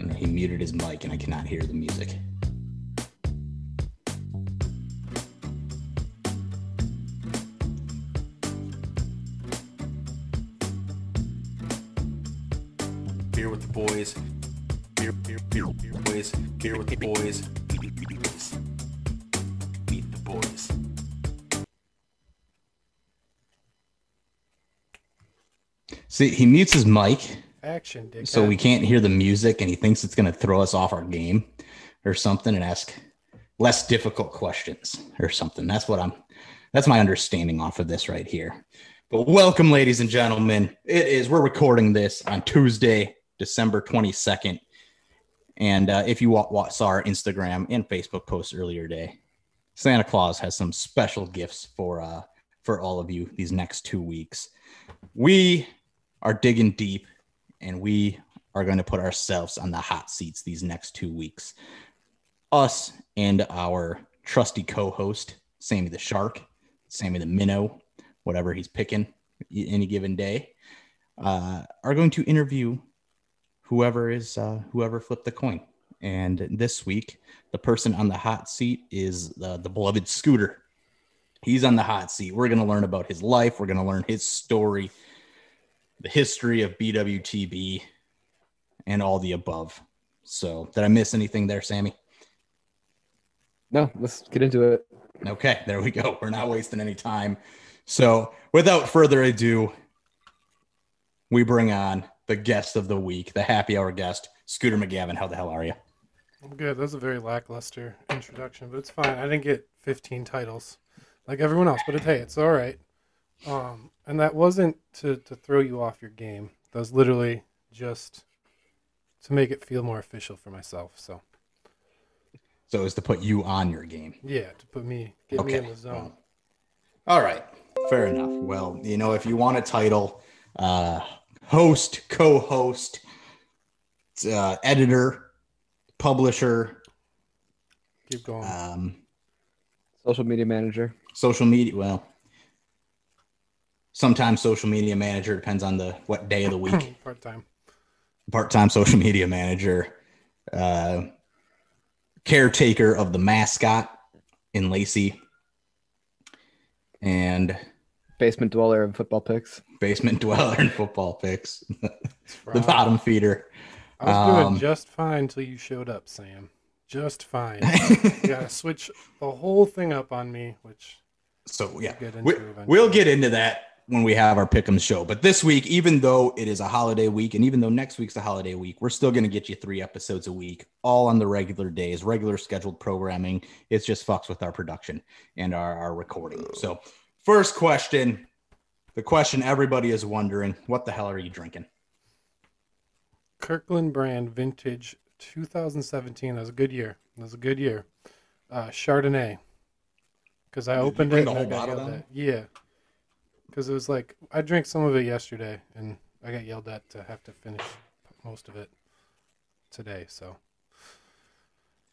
And he muted his mic, and I cannot hear the music. Beer with the boys. Beer, beer, beer, beer, boys. Beer with the boys. Meet the boys. See, he mutes his mic, Dick. so we can't hear the music, and he thinks it's going to throw us off our game or something, and ask less difficult questions or something. That's what I'm. That's my understanding off of this right here. But welcome, ladies and gentlemen. It is we're recording this on Tuesday, December twenty second, and uh, if you saw our Instagram and Facebook post earlier today, Santa Claus has some special gifts for uh, for all of you these next two weeks. We are digging deep and we are going to put ourselves on the hot seats these next two weeks. Us and our trusty co host, Sammy the Shark, Sammy the Minnow, whatever he's picking any given day, uh, are going to interview whoever is uh, whoever flipped the coin. And this week, the person on the hot seat is the, the beloved Scooter. He's on the hot seat. We're going to learn about his life. We're going to learn his story the history of BWTB, and all the above. So, did I miss anything there, Sammy? No, let's get into it. Okay, there we go. We're not wasting any time. So, without further ado, we bring on the guest of the week, the happy hour guest, Scooter McGavin. How the hell are you? I'm good. That was a very lackluster introduction, but it's fine. I didn't get 15 titles like everyone else, but it, hey, it's all right. Um, and that wasn't to, to throw you off your game. That was literally just to make it feel more official for myself. So So, is to put you on your game. yeah, to put me get me Okay. in the zone. well, all right. Fair enough. Well, you know, if you want a title, uh, host, co-host, uh, editor, publisher, Keep going. um, Social media manager. social media. Well, sometimes social media manager depends on the what day of the week. Part time. Part-time social media manager, uh, caretaker of the mascot in Lacey, and Basement dweller and football picks. basement dweller in football picks. the bottom feeder. I was doing um, just fine until you showed up, Sam. Just fine. you gotta switch the whole thing up on me, which So yeah, get into we, we'll get into that when we have our pick'em show. But this week, even though it is a holiday week, and even though next week's a holiday week, we're still going to get you three episodes a week, all on the regular days, regular scheduled programming. It's just fucks with our production and our, our recording. So, first question, the question everybody is wondering: What the hell are you drinking? Kirkland brand vintage 2017. That was a good year. That was a good year. Uh, Chardonnay. Because I Did opened it. and I whole got down? Yeah. Because it was like I drank some of it yesterday, and I got yelled at to have to finish most of it today. So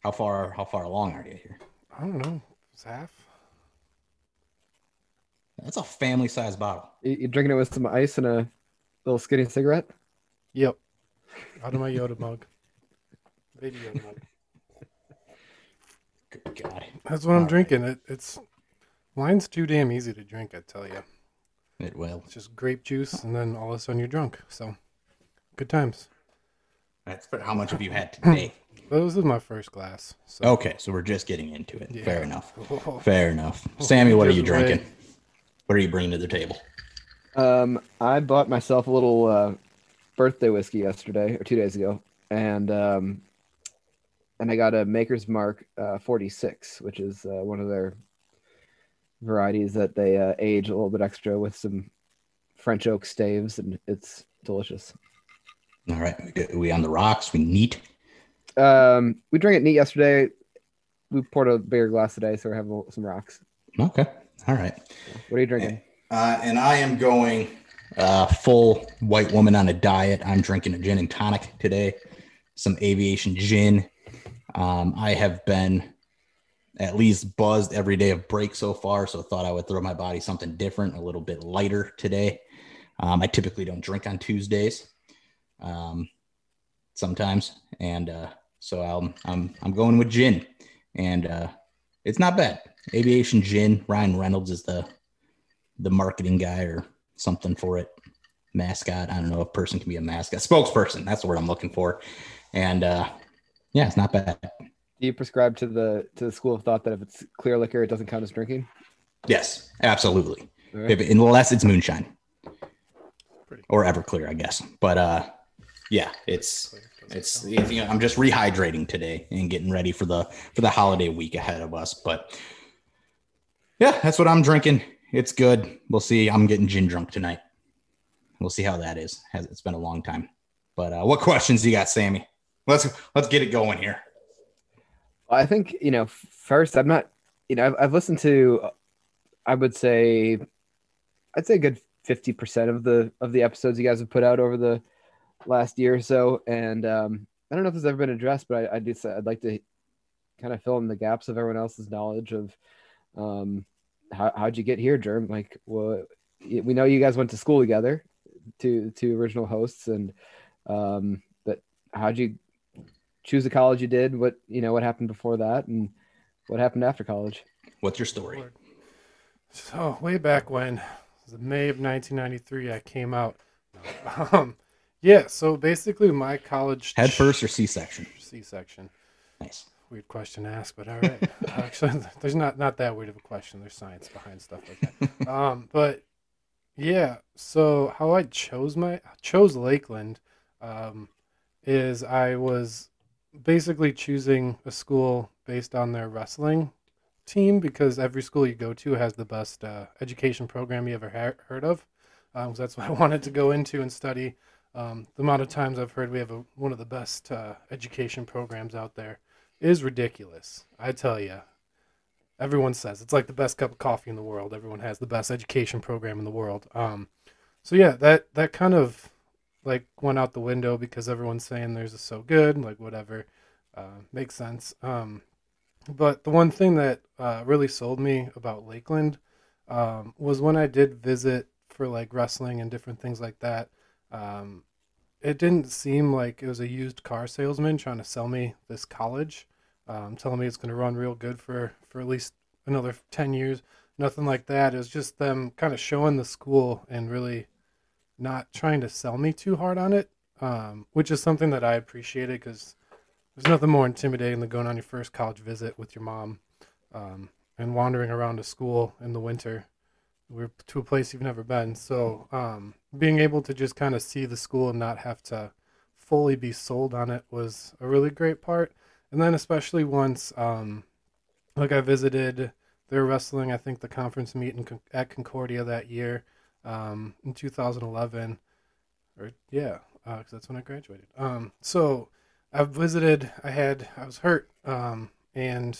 How far? How far along are you here? I don't know. It's half. That's a family-sized bottle. You, you drinking it with some ice and a little skinny cigarette? Yep. Out of my Yoda mug. Baby Yoda mug. Good God, That's what I'm Alright. drinking. It, it's wine's too damn easy to drink. I tell you. It will. It's just grape juice, and then all of a sudden you're drunk. So, good times. That's fair. How much have you had today? But this is my first glass. So. Okay, so we're just getting into it. Yeah. Fair enough. Fair enough. Sammy, what are you Just wait. drinking? What are you bringing to the table? Um, I bought myself a little uh, birthday whiskey yesterday or two days ago, and um, and I got a Maker's Mark uh, 46, which is uh, one of their varieties that they uh, age a little bit extra with some French oak staves, and it's delicious. All right, we, we on the rocks. We neat. Um, we drank it neat yesterday. We poured a bigger glass today, so we're having some rocks. Okay. All right. What are you drinking? Uh, and I am going uh, full white woman on a diet. I'm drinking a gin and tonic today, some aviation gin. Um, I have been at least buzzed every day of break so far, so thought I would throw my body something different, a little bit lighter today. Um, I typically don't drink on Tuesdays. Um, sometimes, and uh, so I'm I'm I'm going with gin, and uh, it's not bad. Aviation gin. Ryan Reynolds is the the marketing guy or something for it. Mascot. I don't know if person can be a mascot. Spokesperson. That's the word I'm looking for. And uh, yeah, it's not bad. Do you prescribe to the to the school of thought that if it's clear liquor, it doesn't count as drinking? Yes, absolutely. All If- unless it's moonshine Pretty or Everclear, I guess. But uh, yeah, it's it's you know, I'm just rehydrating today and getting ready for the for the holiday week ahead of us. But yeah, that's what I'm drinking. It's good. We'll see. I'm getting gin drunk tonight. We'll see how that is. Has it's been a long time. But uh, what questions do you got, Sammy? Let's let's get it going here. I think you know. First, I'm not. You know, I've, I've listened to. I would say, I'd say a good fifty percent of the of the episodes you guys have put out over the last year or so, and um, I don't know if this has ever been addressed, but I, I just I'd like to kind of fill in the gaps of everyone else's knowledge of um, how how'd you get here, Germ? Like, well, we know you guys went to school together, to to original hosts, and um, but how'd you choose the college you did? What you know, what happened before that, and what happened after college? What's your story? So way back when, it was the May of 1993, I came out. Um, yeah. So basically, my college Head first or C-section? C-section. Nice. Weird question to ask, but all right. Actually, there's not not that weird of a question. There's science behind stuff like that. um, but yeah. So how I chose my chose Lakeland um, is I was basically choosing a school based on their wrestling team because every school you go to has the best uh, education program you ever ha- heard of. Um, 'cause that's what I wanted to go into and study. Um, the amount of times I've heard we have a, one of the best uh, education programs out there is ridiculous. I tell you, everyone says it's like the best cup of coffee in the world. Everyone has the best education program in the world. Um, so yeah, that that kind of like went out the window because everyone's saying theirs is so good. Like whatever, uh, makes sense. Um, but the one thing that uh, really sold me about Lakeland um, was when I did visit for like wrestling and different things like that. Um, it didn't seem like it was a used car salesman trying to sell me this college, um, telling me it's going to run real good for for at least another ten years. Nothing like that. It was just them kind of showing the school and really not trying to sell me too hard on it, um, which is something that I appreciated because there's nothing more intimidating than going on your first college visit with your mom um, and wandering around a school in the winter we're to a place you've never been. So um, being able to just kind of see the school and not have to fully be sold on it was a really great part. And then especially once, um, like I visited their wrestling, I think the conference meet in, at Concordia that year um, in 2011, or yeah, because that's when I graduated. Um, so I visited. I had I was hurt, um, and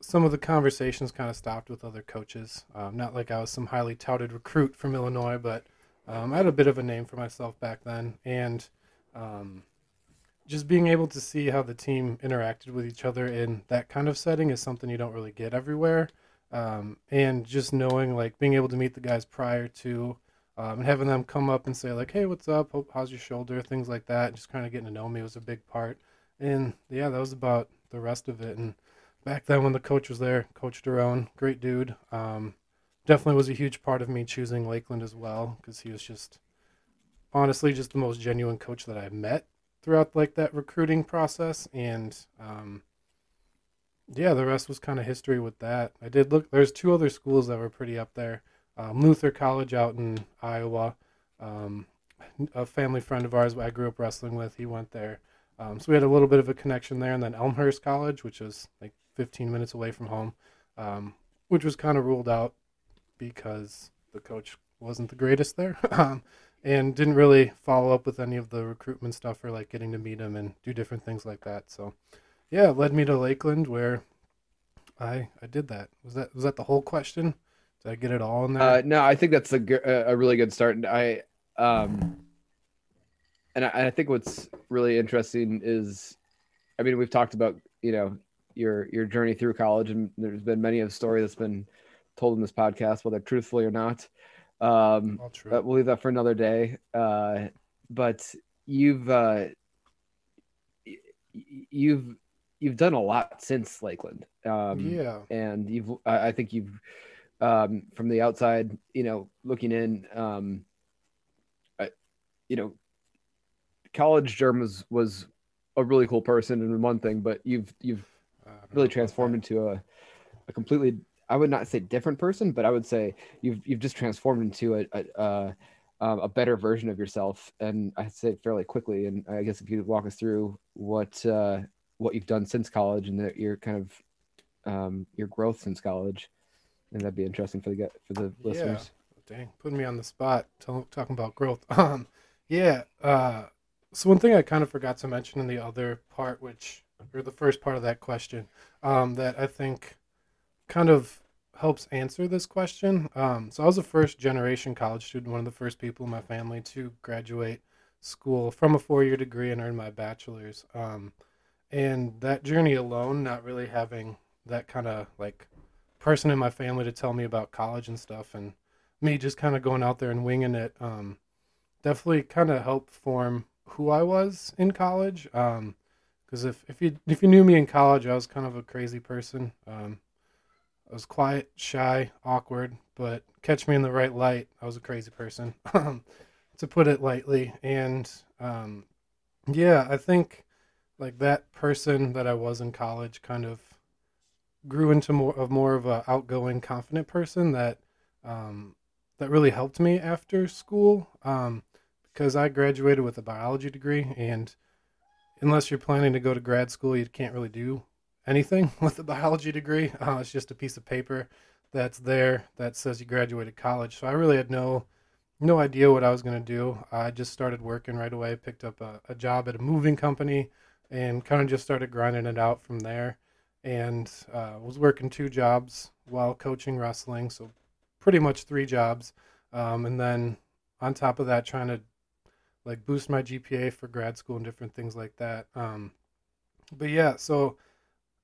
some of the conversations kind of stopped with other coaches. Um, not like I was some highly touted recruit from Illinois, but um, I had a bit of a name for myself back then, and um, just being able to see how the team interacted with each other in that kind of setting is something you don't really get everywhere. Um, and just knowing, like, being able to meet the guys prior to um, and having them come up and say, like, hey, what's up? How's your shoulder? Things like that. Just kind of getting to know me was a big part. And yeah, that was about the rest of it. And back then when the coach was there, Coach Daron, great dude. Um, definitely was a huge part of me choosing Lakeland as well because he was just honestly just the most genuine coach that I've met throughout like that recruiting process. And um, yeah, the rest was kind of history with that. I did look. There's two other schools that were pretty up there. Um, Luther College out in Iowa. Um, a family friend of ours I grew up wrestling with, he went there. Um, so we had a little bit of a connection there, and then Elmhurst College, which was like 15 minutes away from home, um, which was kind of ruled out because the coach wasn't the greatest there, um, and didn't really follow up with any of the recruitment stuff or like getting to meet him and do different things like that. So, yeah, it led me to Lakeland where I I did that. Was that was that the whole question? Did I get it all in there? Uh, no, I think that's a a really good start. And I, um, and I, I think what's really interesting is, I mean, we've talked about you know your your journey through college, and there's been many of story that's been told in this podcast, whether truthfully or not. Um, we'll leave that for another day. Uh, but you've uh, y- you've you've done a lot since Lakeland. Um, yeah. and you've I I think you've um, from the outside, you know, looking in, um, I, you know, college Germ was was a really cool person and one thing, but you've you've really transformed into a a completely I would not say different person, but I would say you've you've just transformed into a a, a, um, a better version of yourself, and I say fairly quickly. And I guess if you could walk us through what uh, what you've done since college and that your kind of um, your growth since college, and that'd be interesting for the for the Yeah. listeners. Dang, putting me on the spot talking about growth. Um, yeah. Uh, so one thing I kind of forgot to mention in the other part, which or the first part of that question, um, that I think kind of helps answer this question. Um, so I was a first generation college student, one of the first people in my family to graduate school from a four year degree and earn my bachelor's. Um, and that journey alone, not really having that kind of like person in my family to tell me about college and stuff, and me just kind of going out there and winging it, um, definitely kind of helped form who I was in college. Um, because if, if you if you knew me in college, I was kind of a crazy person. Um, I was quiet, shy, awkward, but catch me in the right light, I was a crazy person, um, to put it lightly. And um, yeah, I think like that person that I was in college kind of grew into more of more of a outgoing, confident person that um, that really helped me after school um, because I graduated with a biology degree, and unless you're planning to go to grad school, you can't really do anything with a biology degree. Uh, it's just a piece of paper that's there that says you graduated college. So I really had no no idea what I was going to do. I just started working right away, picked up a, a job at a moving company, and kind of just started grinding it out from there. And uh, was working two jobs while coaching wrestling, so pretty much three jobs. Um, and then on top of that, trying to like boost my GPA for grad school and different things like that. Um, but yeah, so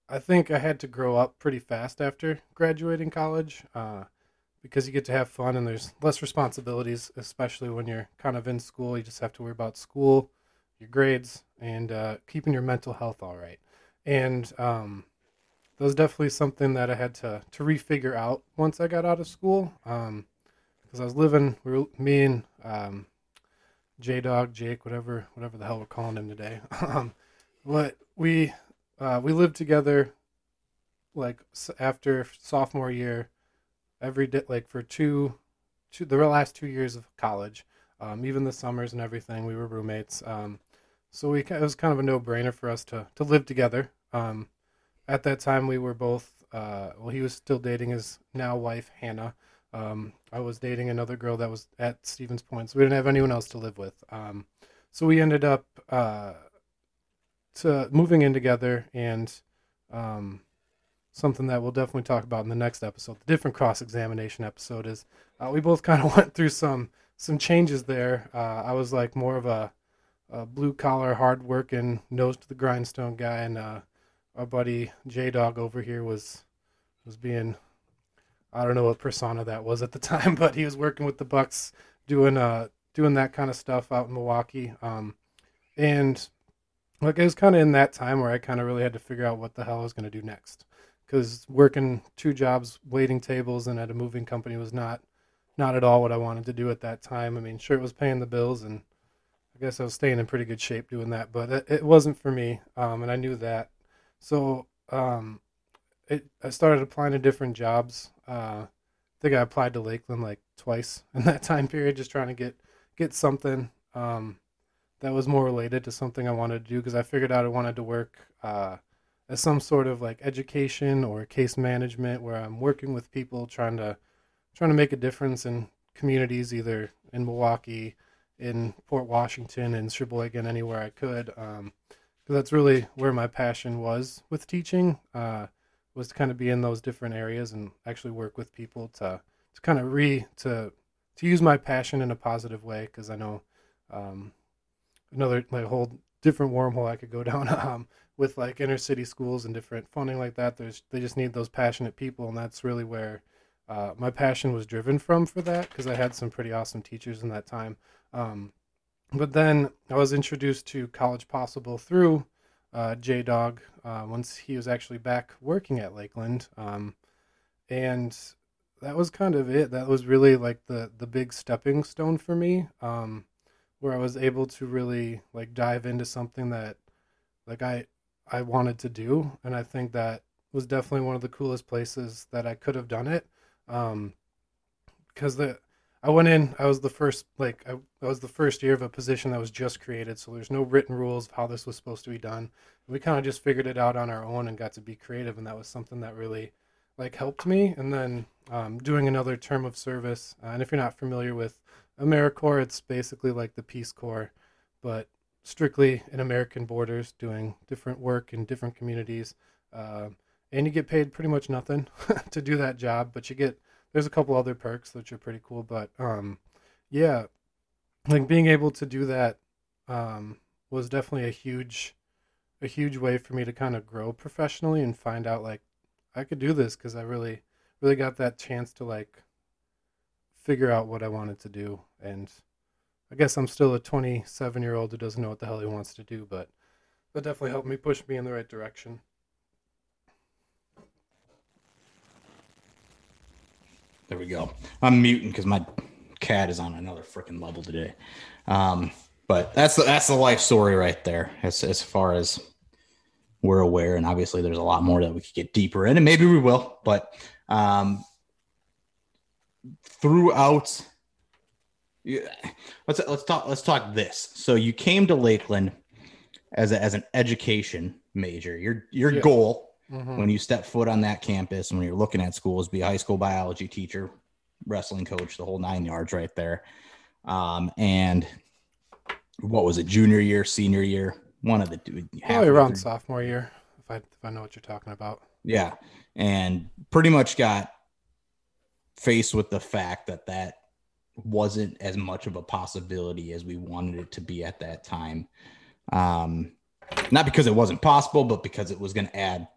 I think I had to grow up pretty fast after graduating college uh, because you get to have fun and there's less responsibilities, especially when you're kind of in school. You just have to worry about school, your grades, and uh, keeping your mental health all right. And um, that was definitely something that I had to to refigure out once I got out of school. Um, because I was living, we were, me and um, J Dog, Jake, whatever, whatever the hell we're calling him today. um, but we uh, we lived together like after sophomore year, every day, like for two, two the last two years of college, um, even the summers and everything, we were roommates. Um, so we it was kind of a no brainer for us to to live together. Um, at that time, we were both. Uh, well, he was still dating his now wife Hannah. Um, I was dating another girl that was at Stevens Point, so we didn't have anyone else to live with. Um, so we ended up uh, to moving in together, and um, something that we'll definitely talk about in the next episode, the different cross examination episode, is uh, we both kind of went through some some changes there. Uh, I was like more of a, a blue collar, hard working, nose to the grindstone guy, and uh, our buddy J Dog over here was was being I don't know what persona that was at the time, but he was working with the Bucks doing uh doing that kind of stuff out in Milwaukee. Um, and like it was kind of in that time where I kind of really had to figure out what the hell I was going to do next, because working two jobs, waiting tables, and at a moving company was not not at all what I wanted to do at that time. I mean, sure it was paying the bills, and I guess I was staying in pretty good shape doing that, but it, it wasn't for me, um, and I knew that. So um, it I started applying to different jobs. Uh, I think I applied to Lakeland like twice in that time period, just trying to get get something um, that was more related to something I wanted to do because I figured out I wanted to work uh, as some sort of like education or case management where I'm working with people trying to trying to make a difference in communities either in Milwaukee, in Port Washington, in Sheboygan, anywhere I could. Um, 'cause that's really where my passion was with teaching. Uh, was to kind of be in those different areas and actually work with people to to kind of re to to use my passion in a positive way because I know um, another like whole different wormhole I could go down um, with like inner city schools and different funding like that. There's they just need those passionate people, and that's really where uh, my passion was driven from for that because I had some pretty awesome teachers in that time. Um, but then I was introduced to College Possible through uh, J Dog uh, once he was actually back working at Lakeland, um, and that was kind of it. That was really like the the big stepping stone for me, um, where I was able to really like dive into something that like I I wanted to do, and I think that was definitely one of the coolest places that I could have done it. Um, because the I went in, I was the first like I, that was the first year of a position that was just created, so there's no written rules of how this was supposed to be done. We kind of just figured it out on our own and got to be creative, and that was something that really like helped me. And then um, doing another term of service, uh, and if you're not familiar with AmeriCorps, it's basically like the Peace Corps, but strictly in American borders, doing different work in different communities. Uh, and you get paid pretty much nothing to do that job, but you get there's a couple other perks that are pretty cool. But um, yeah, like being able to do that um, was definitely a huge a huge way for me to kind of grow professionally and find out like I could do this because I really really got that chance to like figure out what I wanted to do and I guess I'm still a 27 year old who doesn't know what the hell he wants to do, but that definitely helped me push me in the right direction. There we go. I'm muting because my cat is on another freaking level today. Um, but that's the, that's the life story right there. As as far as we're aware, and obviously there's a lot more that we could get deeper in, and maybe we will. But um, throughout, yeah, let's let's talk let's talk this. So you came to Lakeland as a, as an education major. Your your Yeah. goal Mm-hmm. when you step foot on that campus and when you're looking at schools, be a high school biology teacher, wrestling coach, the whole nine yards right there. Um, and what was it, junior year, senior year? One of the. Probably around sophomore year, if I if I know what you're talking about. Yeah. And pretty much got faced with the fact that that wasn't as much of a possibility as we wanted it to be at that time. Um, not because it wasn't possible, but because it was going to add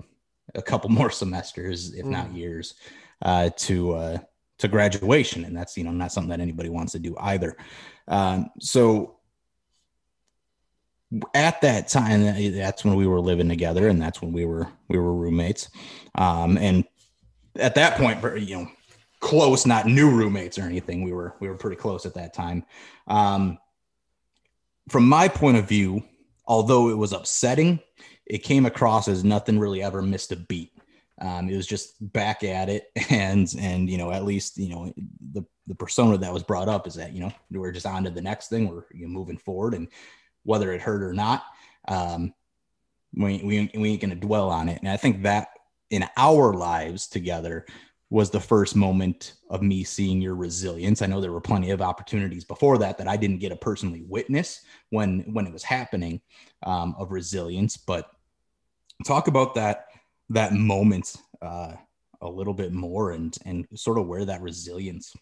a couple more semesters, if not years, uh, to uh, to graduation, and that's you know not something that anybody wants to do either. Um, so at that time, that's when we were living together, and that's when we were we were roommates. Um, and at that point, you know, close, not new roommates or anything. We were we were pretty close at that time. Um, from my point of view, although it was upsetting, it came across as nothing really ever missed a beat. Um, it was just back at it, and and you know at least you know the the persona that was brought up is that you know we're just on to the next thing. We're you know, moving forward, and whether it hurt or not, um, we we we ain't gonna dwell on it. And I think that in our lives together was the first moment of me seeing your resilience. I know there were plenty of opportunities before that that I didn't get to personally witness when when it was happening um, of resilience. But talk about that that moment uh, a little bit more and and sort of where that resilience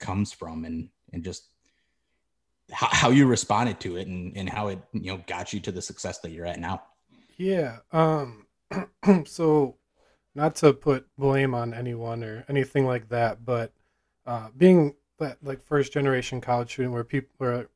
comes from and and just how, how you responded to it and, and how it you know got you to the success that you're at now. Yeah. Um. so, not to put blame on anyone or anything like that, but uh, being that like first generation college student, where people where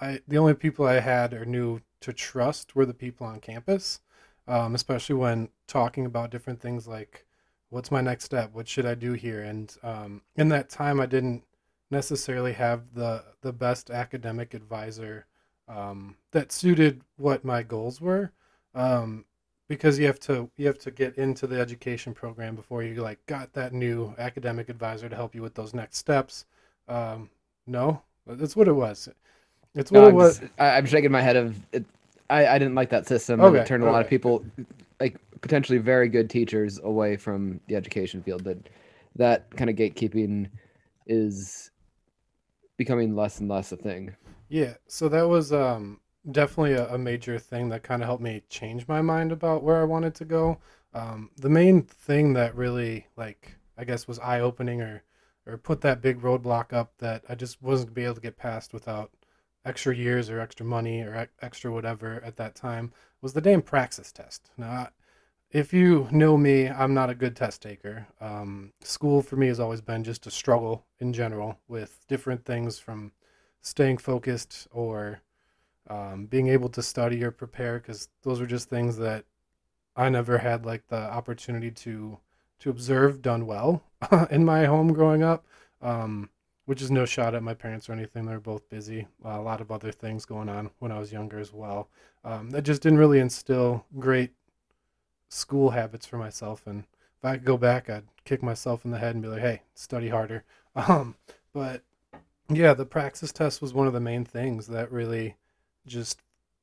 I the only people I had or knew to trust were the people on campus, um, especially when talking about different things like what's my next step, what should I do here, and um, in that time I didn't necessarily have the the best academic advisor um, that suited what my goals were. Um, because you have to you have to get into the education program before you like got that new academic advisor to help you with those next steps. Um, no, that's what it was. It's what No, it I'm, was. just- I, I'm shaking my head of it. I, I didn't like that system. Okay, It turned a lot of people, like potentially very good teachers, away from the education field. That that kind of gatekeeping is becoming less and less a thing. Yeah, so that was um, definitely a, a major thing that kind of helped me change my mind about where I wanted to go. Um, the main thing that really, like, I guess was eye opening or, or put that big roadblock up that I just wasn't be able to get past without extra years or extra money or ex- extra whatever at that time was the damn praxis test. Now, I- if you know me, I'm not a good test taker. Um, school for me has always been just a struggle in general with different things from staying focused or um, being able to study or prepare because those were just things that I never had like the opportunity to to observe done well in my home growing up. Um, which is no shot at my parents or anything. They're both busy. Uh, a lot of other things going on when I was younger as well. Um, that just didn't really instill great school habits for myself. And if I could go back, I'd kick myself in the head and be like, "Hey, study harder." Um, but yeah, the praxis test was one of the main things that really just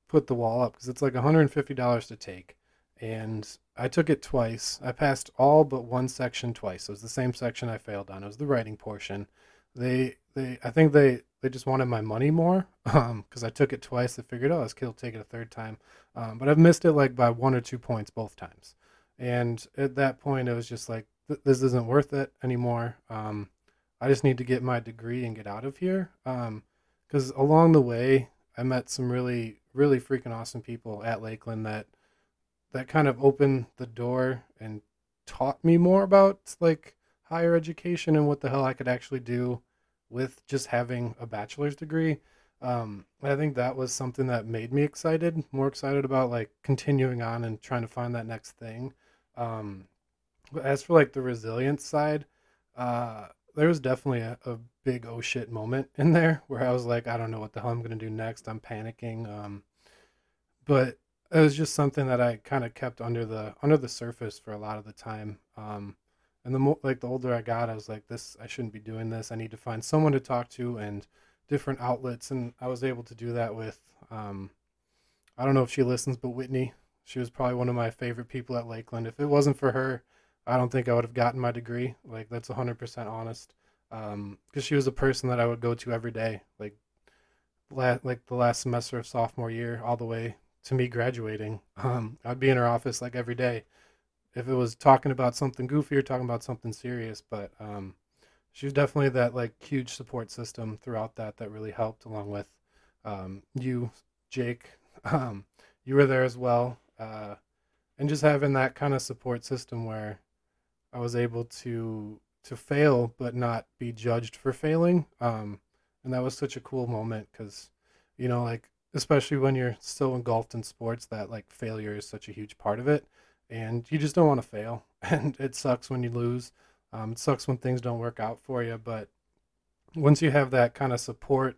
put the wall up because it's like $150 to take. And I took it twice. I passed all but one section twice. It was the same section I failed on. It was the writing portion they they I think they they just wanted my money more um because I took it twice. They figured, oh, this kid will take it a third time, um, but I've missed it like by one or two points both times. And at that point, it was just like this isn't worth it anymore. Um, I just need to get my degree and get out of here. Because um, along the way, I met some really really freaking awesome people at Lakeland that that kind of opened the door and taught me more about like higher education and what the hell I could actually do with just having a bachelor's degree. Um, I think that was something that made me excited, more excited about like continuing on and trying to find that next thing. Um, as for like the resilience side, uh, there was definitely a, a, big oh shit moment in there where I was like, I don't know what the hell I'm gonna do next. I'm panicking. Um, but it was just something that I kind of kept under the under the surface for a lot of the time. Um, and the more like the older I got, I was like, this I shouldn't be doing this. I need to find someone to talk to and different outlets, and I was able to do that with. Um, I don't know if she listens, but Whitney, she was probably one of my favorite people at Lakeland. If it wasn't for her, I don't think I would have gotten my degree. Like that's 100% honest. Because um, she was a person that I would go to every day, like, la- like the last semester of sophomore year, all the way to me graduating. Um, I'd be in her office like every day if it was talking about something goofy or talking about something serious. But um, she was definitely that like huge support system throughout that that really helped, along with um, you, Jake. Um, you were there as well, uh, and just having that kind of support system where I was able to to fail but not be judged for failing. Um, and that was such a cool moment because, you know, like especially when you're still engulfed in sports, that like failure is such a huge part of it and you just don't want to fail. And it sucks when you lose. Um, it sucks when things don't work out for you. But once you have that kind of support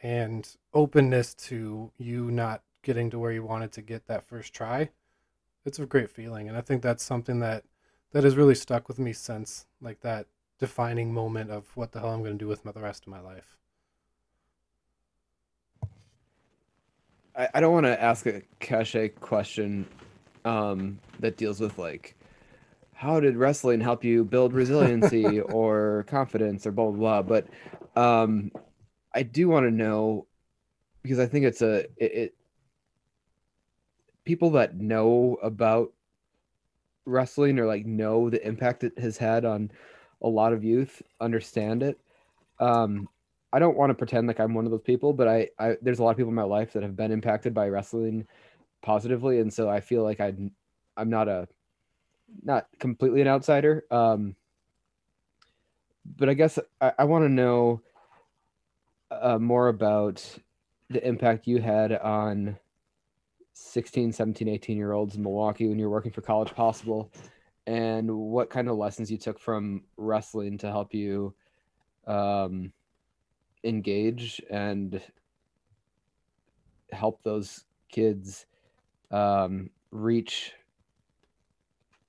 and openness to you not getting to where you wanted to get that first try, it's a great feeling. And I think that's something that that has really stuck with me since, like that defining moment of what the hell I'm going to do with the rest of my life. I, I don't want to ask a cliche question um, that deals with like how did wrestling help you build resiliency or confidence or blah blah blah. But um, I do want to know because I think it's a it, it people that know about wrestling or like know the impact it has had on a lot of youth understand it. Um, I don't want to pretend like I'm one of those people, but I, I there's a lot of people in my life that have been impacted by wrestling positively, and so I feel like I I'm not a not completely an outsider. Um, but I guess I, I want to know uh, more about the impact you had on 16, 17, 18 year olds in Milwaukee when you're working for College Possible and what kind of lessons you took from wrestling to help you um, engage and help those kids um, reach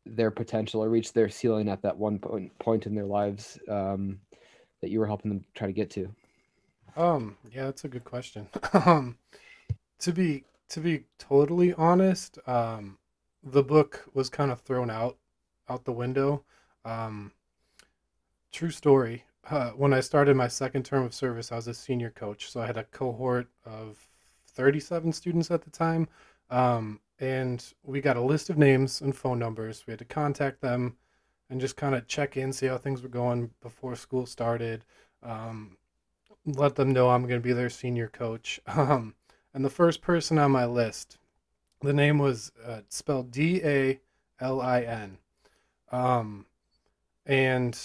their potential or reach their ceiling at that one point point in their lives um, that you were helping them try to get to? Um, yeah, that's a good question. um, to be to be totally honest, um, the book was kind of thrown out out the window. Um, true story. Uh, when I started my second term of service, I was a senior coach, so I had a cohort of 37 students at the time. Um, and we got a list of names and phone numbers. We had to contact them and just kind of check in, see how things were going before school started. Um, let them know I'm going to be their senior coach. Um, and the first person on my list, the name was uh, spelled D A L I N. Um, and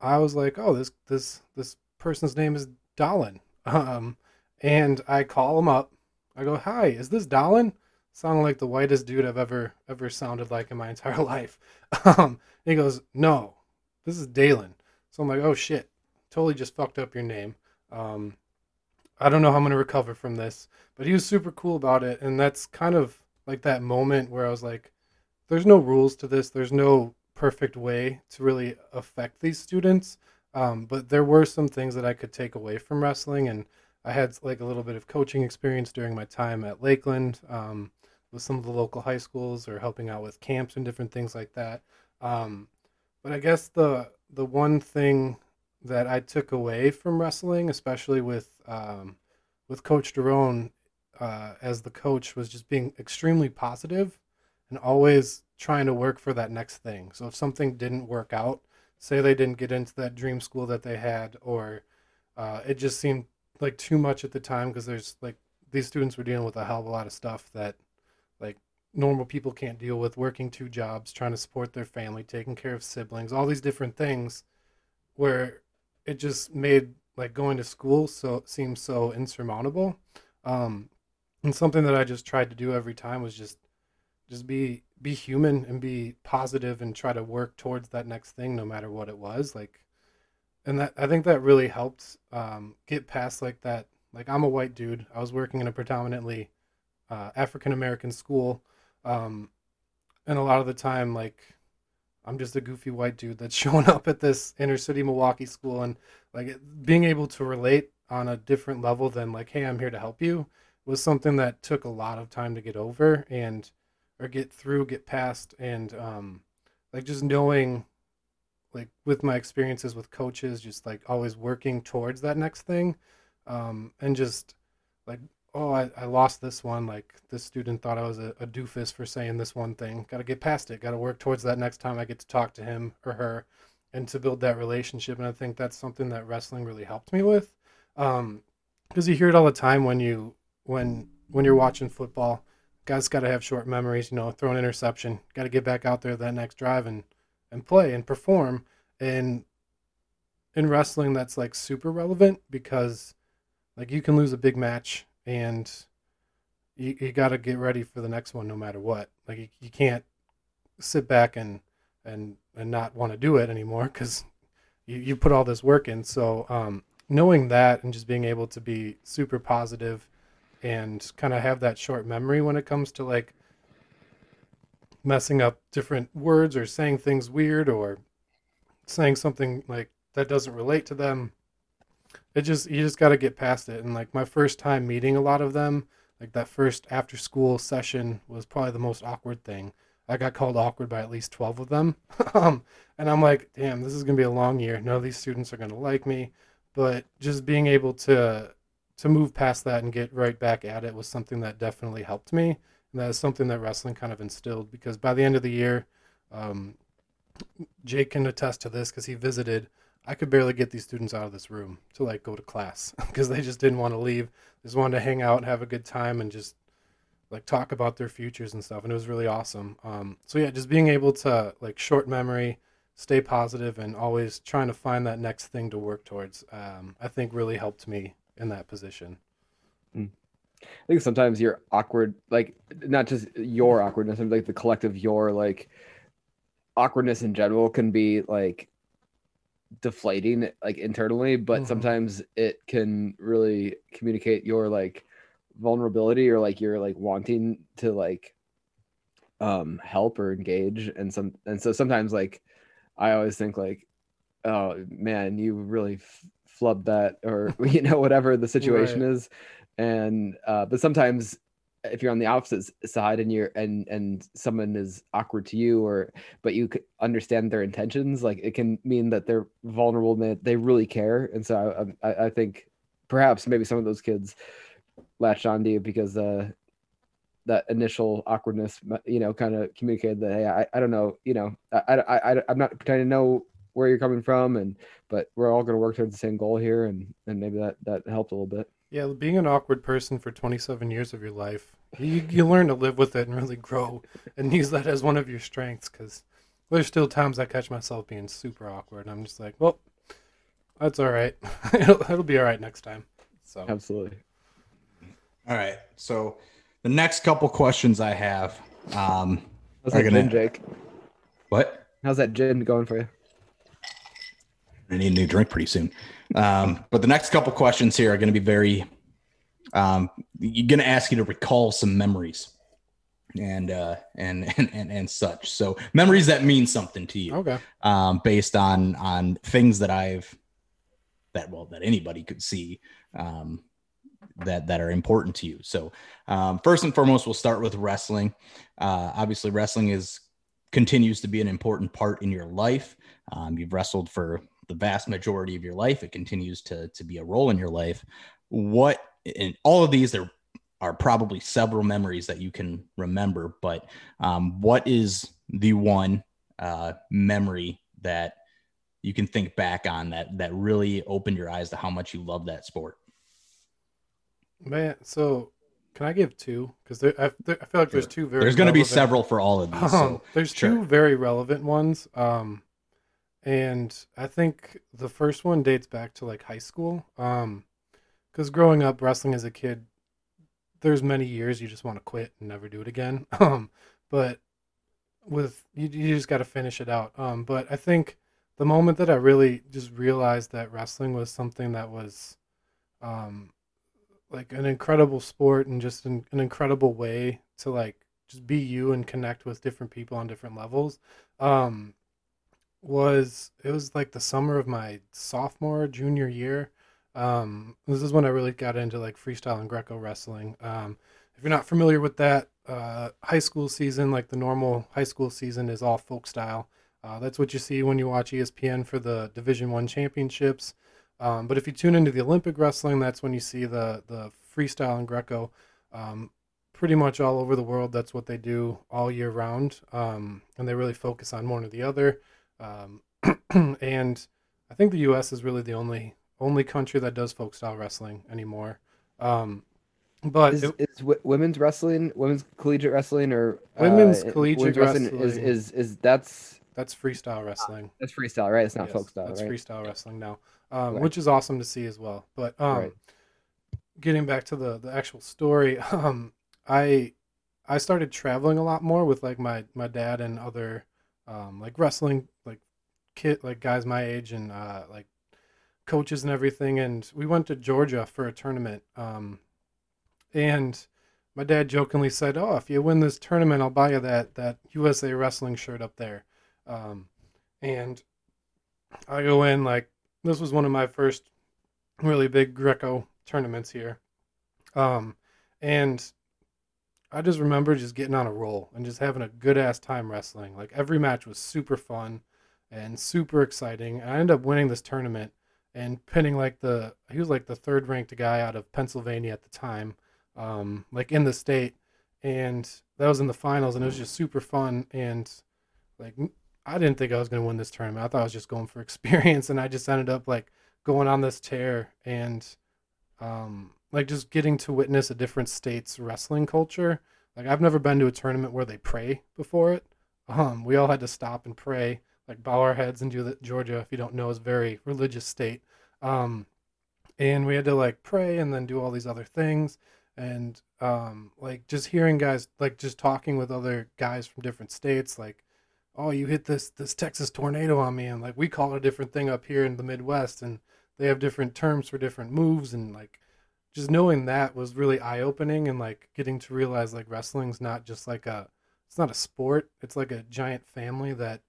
I was like, oh, this this this person's name is Dolan. Um, and I call him up I go, "Hi, is this Dallin?" Sounding like the whitest dude I've ever ever sounded like in my entire life. Um, he goes, "No, this is Dalen." So I'm like, "Oh shit, totally just fucked up your name." Um, I don't know how I'm gonna recover from this, but he was super cool about it, and that's kind of like that moment where I was like, "There's no rules to this. There's no perfect way to really affect these students." Um, but there were some things that I could take away from wrestling, and I had like a little bit of coaching experience during my time at Lakeland um, with some of the local high schools, or helping out with camps and different things like that. Um, but I guess the the one thing that I took away from wrestling, especially with um, with Coach Derone uh, as the coach, was just being extremely positive and always trying to work for that next thing. So if something didn't work out, say they didn't get into that dream school that they had, or uh, it just seemed like too much at the time because there's like these students were dealing with a hell of a lot of stuff that like normal people can't deal with working two jobs trying to support their family taking care of siblings all these different things where it just made like going to school so seem so insurmountable. Um and something that i just tried to do every time was just just be be human and be positive and try to work towards that next thing no matter what it was like and that i think that really helped um, get past like that like i'm a white dude. I was working in a predominantly uh, african american school um, and a lot of the time like i'm just a goofy white dude that's showing up at this inner city milwaukee school and like being able to relate on a different level than like hey i'm here to help you was something that took a lot of time to get over and or get through, get past, and um, like just knowing, like with my experiences with coaches, just like always working towards that next thing, um, and just like oh I, I lost this one. Like this student thought i was a, a doofus for saying this one thing. Got to get past it. Got to work towards that next time i get to talk to him or her and to build that relationship. And i think that's something that wrestling really helped me with. Because um, you hear it all the time when you when when you're watching football. Guys got to have short memories. You know, throw an interception, got to get back out there that next drive and and play and perform. And in wrestling, that's like super relevant because like you can lose a big match and you, you got to get ready for the next one no matter what. Like you, you can't sit back and and and not want to do it anymore because you, you put all this work in. So um, knowing that and just being able to be super positive and kind of have that short memory when it comes to like messing up different words or saying things weird or saying something like that doesn't relate to them it just you just got to get past it and like my first time meeting a lot of them like that first after school session was probably the most awkward thing i got called awkward by at least 12 of them um, and i'm like damn this is going to be a long year none of these students are going to like me but just being able to to move past that and get right back at it was something that definitely helped me. And that is something that wrestling kind of instilled because by the end of the year, um, Jake can attest to this because he visited. I could barely get these students out of this room to like go to class because they just didn't want to leave. They just wanted to hang out and have a good time and just like talk about their futures and stuff. And it was really awesome. Um, so yeah, just being able to like short memory, stay positive, and always trying to find that next thing to work towards. Um, I think really helped me in that position. Mm. I think sometimes you're awkward, like not just your awkwardness, like the collective your like awkwardness in general can be like deflating like internally, but mm-hmm. sometimes it can really communicate your like vulnerability or like you're like wanting to like um help or engage and some and so sometimes like I always think like oh man you really f- flub that or you know whatever the situation right. is and uh but sometimes if you're on the opposite side and you're and and someone is awkward to you or but you understand their intentions like it can mean that they're vulnerable and that they really care. And so I, I, I think perhaps maybe some of those kids latched onto you because uh that initial awkwardness you know kind of communicated that hey I, I don't know you know I, I, I i'm not pretending to know where you're coming from and but we're all going to work towards the same goal here. And and maybe that that helped a little bit yeah being an awkward person for 27 years of your life you, you learn to live with it and really grow and use that as one of your strengths because there's still times i catch myself being super awkward and i'm just like well that's all right it'll, it'll be all right next time so absolutely All right. So the next couple questions I have. Um, How's Are that gonna- gin, Jake? what? How's that gin going for you? I need a new drink pretty soon. Um, but the next couple questions here are going to be very. Um, you're going to ask you to recall some memories, and uh, and and and and such. So memories that mean something to you. Okay. um, based on on things that I've that well that anybody could see um, that that are important to you. So um, first and foremost, we'll start with wrestling. Uh, obviously, wrestling is continues to be an important part in your life. Um, you've wrestled for the vast majority of your life. It continues to to be a role in your life. What and all of these there are probably several memories that you can remember, but um, what is the one uh, memory that you can think back on that that really opened your eyes to how much you love that sport. Man, so can I give two? Because I, there, I feel like there's two very. There's going to be several for all of these. Um, So there's sure. two very relevant ones. Um, and I think the first one dates back to like high school. Um, because growing up wrestling as a kid, there's many years you just want to quit and never do it again. Um, but with you, you just got to finish it out. Um, but I think the moment that I really just realized that wrestling was something that was, um, like an incredible sport and just an, an incredible way to like just be you and connect with different people on different levels um was it was like the summer of my sophomore junior year. Um this is when i really got into like freestyle and greco wrestling. Um if you're not familiar with that uh high school season like the normal high school season is all folk style. Uh, that's what you see when you watch espn for the division one championships. Um, but if you tune into the olympic wrestling that's when you see the the freestyle and greco um, pretty much all over the world. That's what they do all year round, um, and they really focus on one or the other. Um, and I think the U.S. is really the only only country that does folk style wrestling anymore. Um, but Is, it- is w- women's wrestling, women's collegiate wrestling, or uh, Women's women's collegiate is wrestling. is is that's that's freestyle wrestling. that's freestyle, right? It's not Yes, folk style, That's right? freestyle wrestling now, um, Right. which is awesome to see as well. But um, Right. getting back to the the actual story, um, I I started traveling a lot more with like my my dad and other um, like wrestling like kid like guys my age and uh, like coaches and everything. And we went to Georgia for a tournament. Um, and my dad jokingly said, "Oh, if you win this tournament, I'll buy you that that USA wrestling shirt up there." Um, and I go in like this was one of my first really big Greco tournaments here. Um, and I just remember just getting on a roll and just having a good ass time wrestling. Like every match was super fun and super exciting. I ended up winning this tournament and pinning like the he was like the third ranked guy out of Pennsylvania at the time, um, like in the state, and that was in the finals and it was just super fun and like I didn't think I was going to win this tournament. I thought I was just going for experience, and I just ended up like going on this tear and um, like just getting to witness a different state's wrestling culture. Like I've never been to a tournament where they pray before it. Um, we all had to stop and pray, like bow our heads and do that. Georgia, if you don't know, is very religious state. Um, and we had to like pray and then do all these other things and um, like just hearing guys like just talking with other guys from different states like oh you hit this this texas tornado on me and like we call it a different thing up here in the midwest and they have different terms for different moves and like just knowing that was really eye-opening and like getting to realize like wrestling's not just like a it's not a sport it's like a giant family that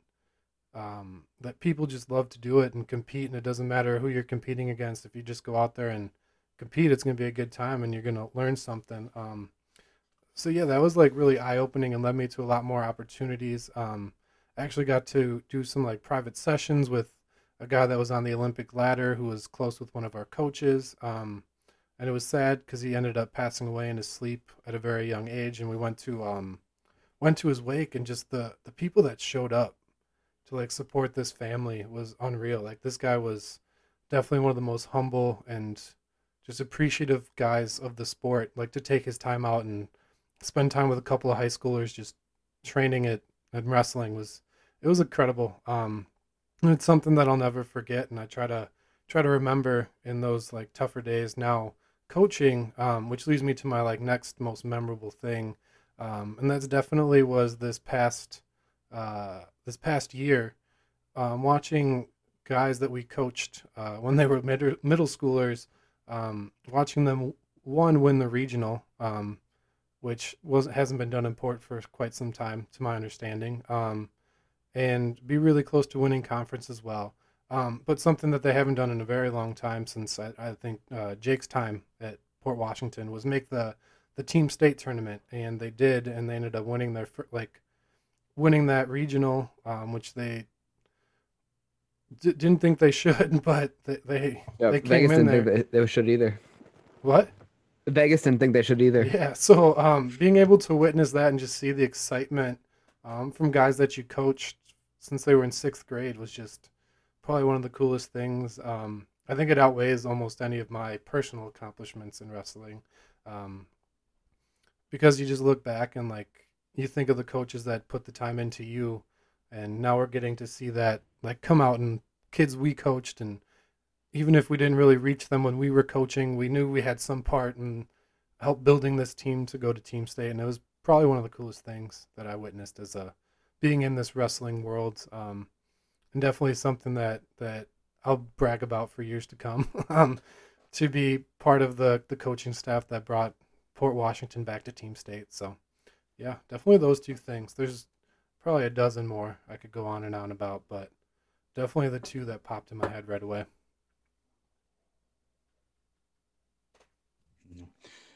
um that people just love to do it and compete and it doesn't matter who you're competing against. If you just go out there and compete it's going to be a good time and you're going to learn something um so yeah that was like really eye-opening and led me to a lot more opportunities um I actually got to do some like private sessions with a guy that was on the olympic ladder who was close with one of our coaches um and it was sad because he ended up passing away in his sleep at a very young age and we went to um went to his wake and just the the people that showed up to like support this family was unreal. Like this guy was definitely one of the most humble and just appreciative guys of the sport. Like to take his time out and spend time with a couple of high schoolers just training it and wrestling was it was incredible. Um it's something that i'll never forget and i try to try to remember in those like tougher days. Now coaching, um, which leads me to my like next most memorable thing, um, and that's definitely was this past uh, this past year, um, watching guys that we coached uh, when they were mid- middle schoolers, um, watching them one win the regional, um, which was hasn't been done in Port for quite some time, to my understanding, um, and be really close to winning conference as well. Um, but something that they haven't done in a very long time since I, I think uh, Jake's time at Port Washington was make the the team state tournament, and they did, and they ended up winning their like winning that regional, um, which they d- didn't think they should, but they they, Yeah, they came Vegas in didn't there. think they, they should either. what? Vegas didn't think they should either. Yeah. So um, being able to witness that and just see the excitement um, from guys that you coached since they were in sixth grade was just probably one of the coolest things. Um, I think it outweighs almost any of my personal accomplishments in wrestling, um, because you just look back and like you think of the coaches that put the time into you, and now we're getting to see that like come out and kids we coached and even if we didn't really reach them when we were coaching, we knew we had some part in help building this team to go to team state, and it was probably one of the coolest things that I witnessed as a being in this wrestling world, um, and definitely something that that I'll brag about for years to come. um, to be part of the the coaching staff that brought Port Washington back to team state. So, yeah, definitely those two things. There's probably a dozen more I could go on and on about, but definitely the two that popped in my head right away.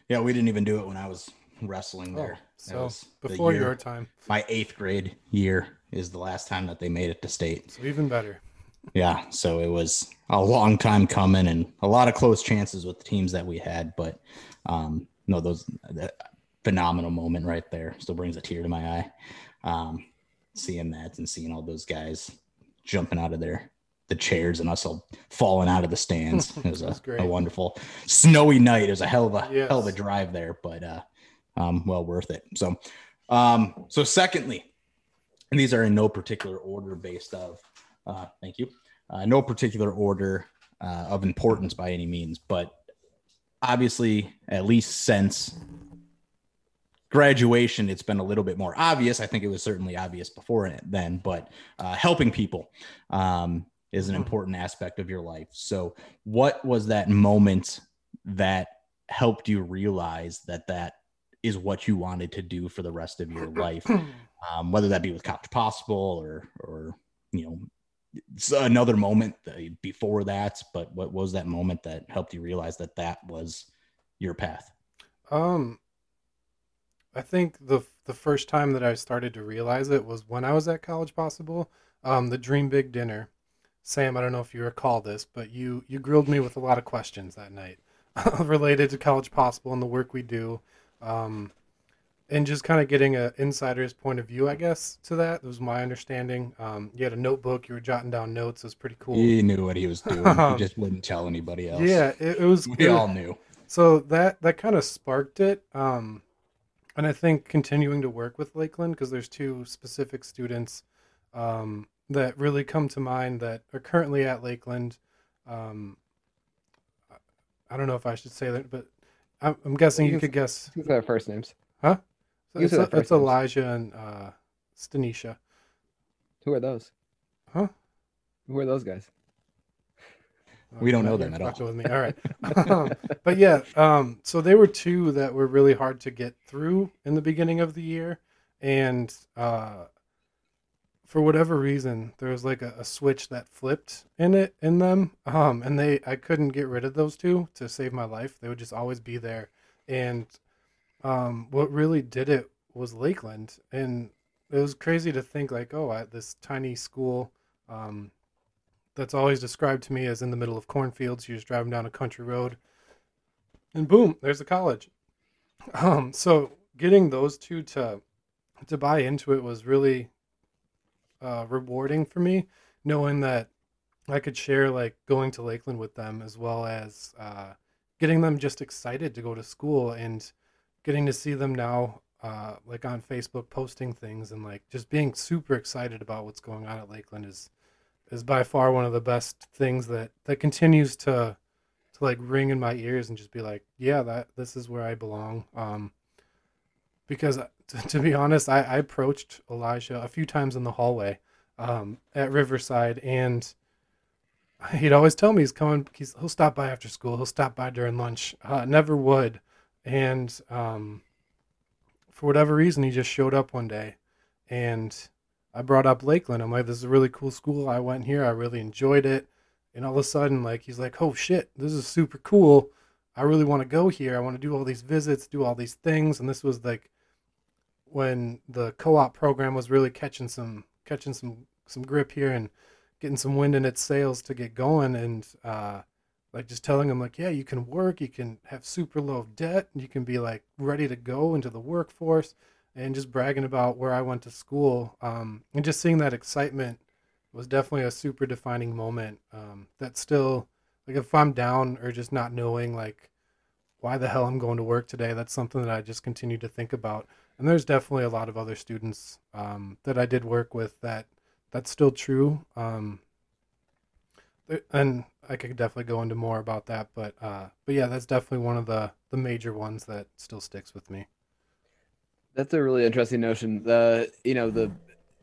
Yeah, we didn't even do it when I was wrestling there. Oh, so was the before year- your time, my eighth grade year is the last time that they made it to state. so even better. Yeah, so it was a long time coming and a lot of close chances with the teams that we had, but um, no, those that phenomenal moment right there still brings a tear to my eye. Um, seeing that and seeing all those guys jumping out of their the chairs and us all falling out of the stands. It was a, great. a wonderful snowy night. It was a hell of a Yes. hell of a drive there, but uh, um, well worth it. So, um, so secondly, and these are in no particular order based of uh, thank you. Uh, no particular order uh, of importance by any means, but obviously, at least since graduation, it's been a little bit more obvious. I think it was certainly obvious before it then, but uh, helping people um, is an Mhm. important aspect of your life. So, what was that moment that helped you realize that that is what you wanted to do for the rest of your life? Um, whether that be with College Possible or or you know another moment before that. But what was that moment that helped you realize that that was your path? Um, I think the the first time that I started to realize it was when I was at College Possible. Um, the Dream Big Dinner. Sam, I don't know if you recall this, but you you grilled me with a lot of questions that night related to College Possible and the work we do, um, and just kind of getting an insider's point of view, I guess, to that. That was my understanding. Um, you had a notebook, you were jotting down notes. It was pretty cool. He knew what he was doing. he just wouldn't tell anybody else. Yeah, it, it was. we it- all knew. so that that kind of sparked it um and i think continuing to work with lakeland because there's two specific students um that really come to mind that are currently at lakeland um i don't know if i should say that but i'm, I'm guessing you You could guess Who's their first names? huh you it's, say the first it's elijah and uh stanisha Who are those? Huh? Who are those guys? We don't know them at all. With me. All right. um, but yeah, um, so they were two that were really hard to get through in the beginning of the year, and uh, for whatever reason, there was like a, a switch that flipped in it in them, um, and they I couldn't get rid of those two to save my life. They would just always be there, and um, what really did it was Lakeland, and it was crazy to think like, oh, at this tiny school. Um, that's always described to me as in the middle of cornfields. You're just driving down a country road, and boom, there's the college. Um, so getting those two to to buy into it was really uh, rewarding for me, knowing that I could share like going to Lakeland with them as well as uh, getting them just excited to go to school and getting to see them now uh, like on Facebook posting things and like just being super excited about what's going on at Lakeland is is by far one of the best things that that continues to to like ring in my ears and just be like, yeah, that this is where I belong. Um, because uh, to, to be honest, I, I approached Elijah a few times in the hallway um, at Riverside, and he'd always tell me he's coming. He's, he'll stop by after school. He'll stop by during lunch. Uh, never would, and um, for whatever reason, he just showed up one day, and I brought up Lakeland. I'm like, this is a really cool school. I went here. I really enjoyed it. And all of a sudden, like, he's like, oh shit, this is super cool. I really want to go here. I want to do all these visits, do all these things. And this was like when the co-op program was really catching some catching some some grip here and getting some wind in its sails to get going. And uh, like just telling them like, yeah, you can work, you can have super low debt, and you can be like ready to go into the workforce and just bragging about where I went to school um, and just seeing that excitement was definitely a super defining moment. Um, that still, like, if I'm down or just not knowing, like, why the hell I'm going to work today, that's something that I just continue to think about. And there's definitely a lot of other students um, that I did work with that that's still true. Um, and I could definitely go into more about that, but uh, but yeah, that's definitely one of the the major ones that still sticks with me. That's a really interesting notion. The you know the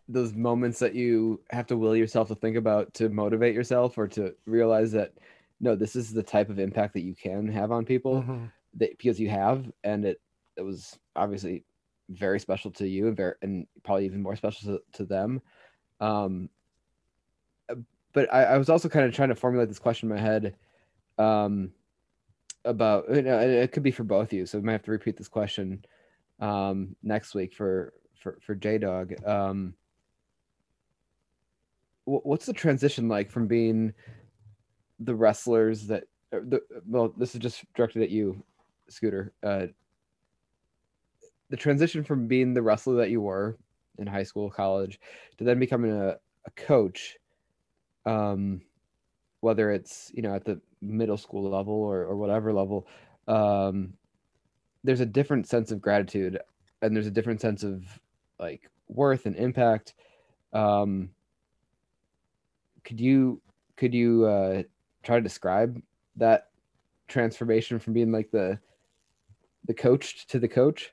those moments that you have to will yourself to think about to motivate yourself or to realize that no, this is the type of impact that you can have on people mm-hmm. that because you have, and it it was obviously very special to you and very and probably even more special to, to them. Um, but I, I was also kind of trying to formulate this question in my head. Um, about you know, it could be for both of you, so we might have to repeat this question um, next week for for for J Dog. Um, what's the transition like from being the wrestlers that the well, this is just directed at you, Scooter. Uh, the transition from being the wrestler that you were in high school, college, to then becoming a, a coach, um, whether it's you know at the middle school level or, or whatever level, um, there's a different sense of gratitude and there's a different sense of like worth and impact. Um could you could you uh try to describe that transformation from being like the the coach to the coach?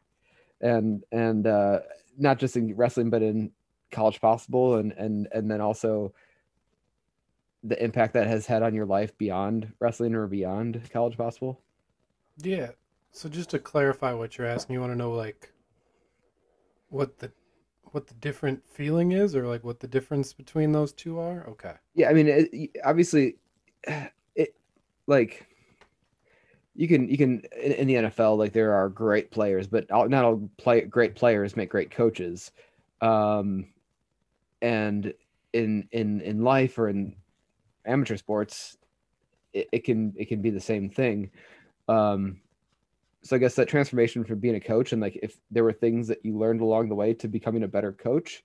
And and uh not just in wrestling but in college possible and and and then also the impact that has had on your life beyond wrestling or beyond college possible yeah so just to clarify what you're asking, you want to know like what the what the different feeling is, or like what the difference between those two are? Okay. Yeah, I mean, it, obviously, it like you can you can in, in, the NFL like there are great players, but not all play great players make great coaches. Um, and in in in life or in amateur sports, it, it can it can be the same thing. Um, so I guess that transformation from being a coach and like if there were things that you learned along the way to becoming a better coach,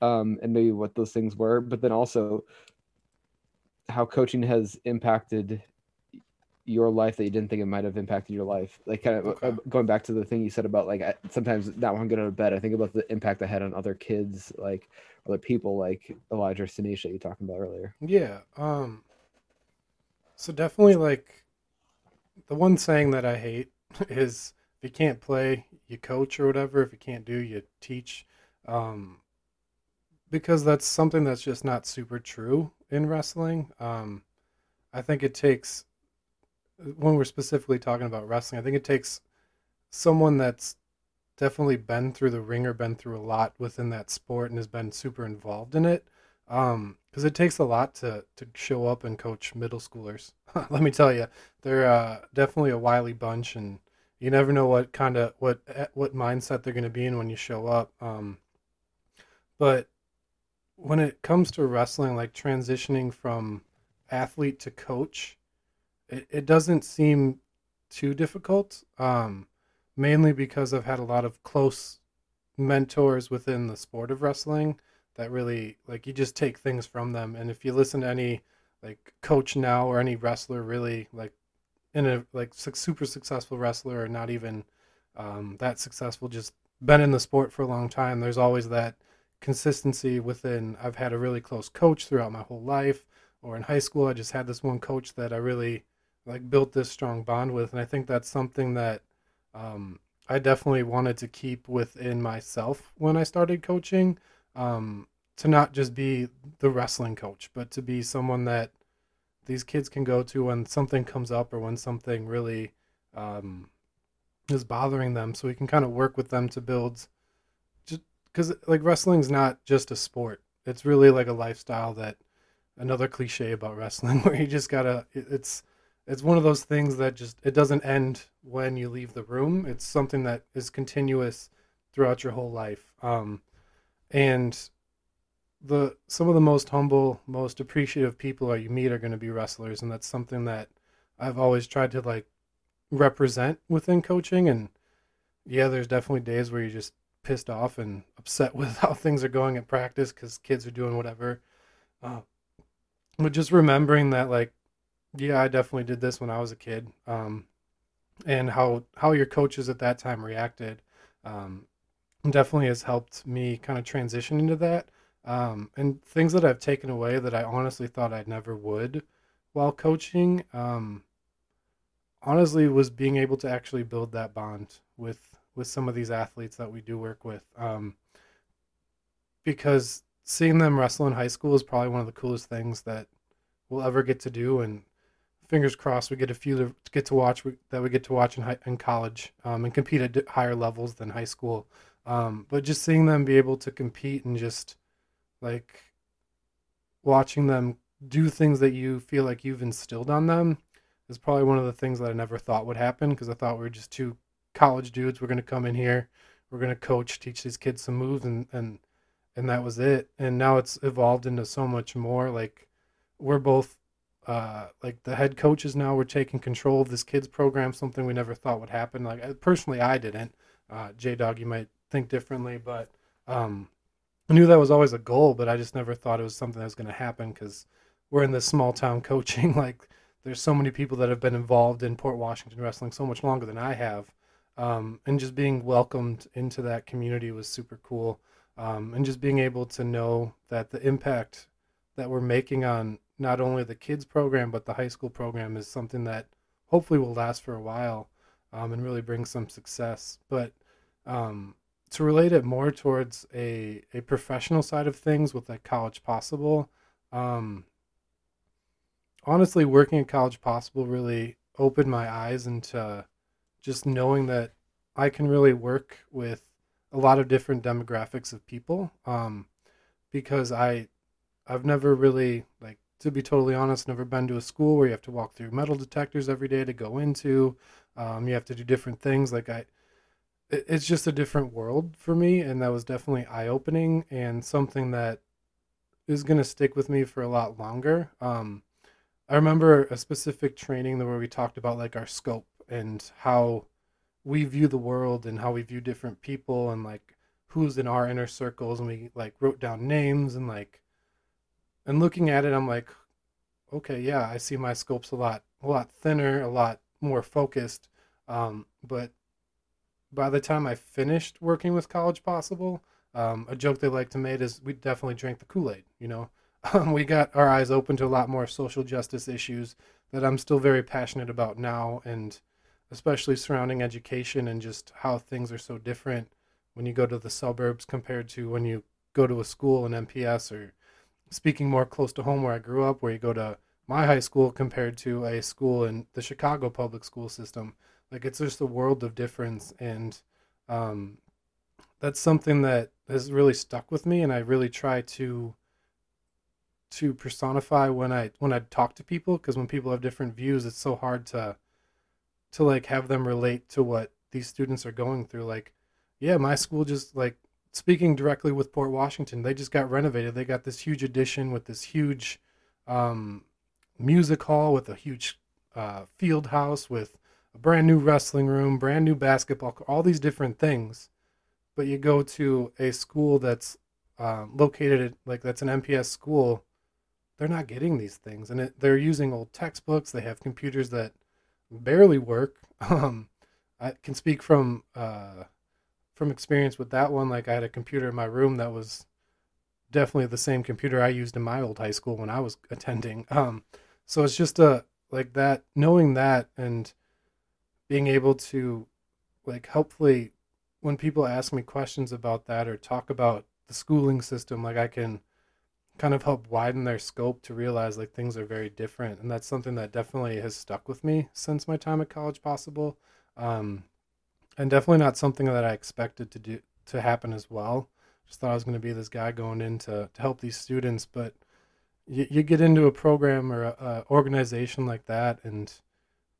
um, and maybe what those things were, but then also how coaching has impacted your life that you didn't think it might have impacted your life. Like kind of okay. Uh, going back to the thing you said about like sometimes not when I get out of bed, I think about the impact I had on other kids, like other people, like Elijah or Sanisha you talking about earlier. Yeah. Um. So definitely like the one saying that I hate is if you can't play, you coach or whatever. If you can't do, you teach. Um, because that's something that's just not super true in wrestling. Um, I think it takes, when we're specifically talking about wrestling, I think it takes someone that's definitely been through the ringer, been through a lot within that sport, and has been super involved in it. Because um, it takes a lot to to show up and coach middle schoolers. Let me tell you, they're uh, definitely a wily bunch, and you never know what kind of what eh, what mindset they're going to be in when you show up. Um, but when it comes to wrestling, like transitioning from athlete to coach, it, it doesn't seem too difficult. Um, mainly because I've had a lot of close mentors within the sport of wrestling that really like you just take things from them. And if you listen to any like coach now or any wrestler, really like in a like super successful wrestler or not even um, that successful, just been in the sport for a long time, there's always that consistency within. I've had a really close coach throughout my whole life, or in high school, I just had this one coach that I really like built this strong bond with, and I think that's something that um, I definitely wanted to keep within myself when I started coaching. Um, to not just be the wrestling coach, but to be someone that these kids can go to when something comes up or when something really um, is bothering them, so we can kind of work with them to build. Just because like wrestling's not just a sport; it's really like a lifestyle that another cliche about wrestling where you just gotta it's it's one of those things that just it doesn't end when you leave the room. It's something that is continuous throughout your whole life. Um and the some of the most humble most appreciative people that you meet are going to be wrestlers and that's something that i've always tried to like represent within coaching. And yeah there's definitely days where you're just pissed off and upset with how things are going at practice because kids are doing whatever. Uh, but just remembering that like yeah i definitely did this when i was a kid um, and how how your coaches at that time reacted um, definitely has helped me kind of transition into that um, and things that i've taken away that i honestly thought i never would while coaching um, honestly was being able to actually build that bond with with some of these athletes that we do work with um, because seeing them wrestle in high school is probably one of the coolest things that we'll ever get to do. And fingers crossed, we get a few to get to watch that we get to watch in, high, in college um, and compete at higher levels than high school. Um, but just seeing them be able to compete and just like watching them do things that you feel like you've instilled on them is probably one of the things that I never thought would happen because I thought we were just two college dudes. We're going to come in here, we're going to coach, teach these kids some moves, and, and and that was it. And now it's evolved into so much more. Like we're both uh, like the head coaches now. We're taking control of this kids program. Something we never thought would happen. Like personally, I didn't. Uh, J Dog, you might think differently, but um, I knew that was always a goal. But I just never thought it was something that was going to happen because we're in this small town coaching. like there's so many people that have been involved in Port Washington wrestling so much longer than I have. Um, and just being welcomed into that community was super cool um, and just being able to know that the impact that we're making on not only the kids program but the high school program is something that hopefully will last for a while um, and really bring some success. But um, to relate it more towards a, a professional side of things with like college possible um, honestly working at college possible really opened my eyes into just knowing that i can really work with a lot of different demographics of people um, because I I've never really like to be totally honest never been to a school where you have to walk through metal detectors every day to go into. Um, you have to do different things like I it, it's just a different world for me and that was definitely eye opening and something that is going to stick with me for a lot longer. Um, I remember a specific training where we talked about like our scope and how we view the world and how we view different people and like who's in our inner circles and we like wrote down names and like and looking at it i'm like okay yeah i see my scopes a lot a lot thinner a lot more focused. Um, but by the time i finished working with college possible um, a joke they like to make is we definitely drank the kool-aid you know? Um, we got our eyes open to a lot more social justice issues that i'm still very passionate about now and especially surrounding education and just how things are so different when you go to the suburbs compared to when you go to a school in MPS or speaking more close to home where I grew up, where you go to my high school compared to a school in the Chicago public school system. Like it's just a world of difference. And um, that's something that has really stuck with me. And I really try to to personify when I when I talk to people because when people have different views, it's so hard to to like have them relate to what these students are going through. Like, yeah, my school just like speaking directly with Port Washington, they just got renovated. They got this huge addition with this huge um, music hall with a huge uh, field house with a brand new wrestling room, brand new basketball, all these different things. But you go to a school that's uh, located at, like that's an MPS school, they're not getting these things, and it, they're using old textbooks. They have computers that barely work. Um, I can speak from uh, from experience with that one. Like I had a computer in my room that was definitely the same computer I used in my old high school when I was attending. Um, so it's just a like that knowing that and being able to like hopefully when people ask me questions about that or talk about the schooling system like i can kind of help widen their scope to realize like things are very different and that's something that definitely has stuck with me since my time at college possible um, and definitely not something that i expected to do to happen as well. Just thought i was going to be this guy going in to, to help these students but you, you get into a program or a, organization like that and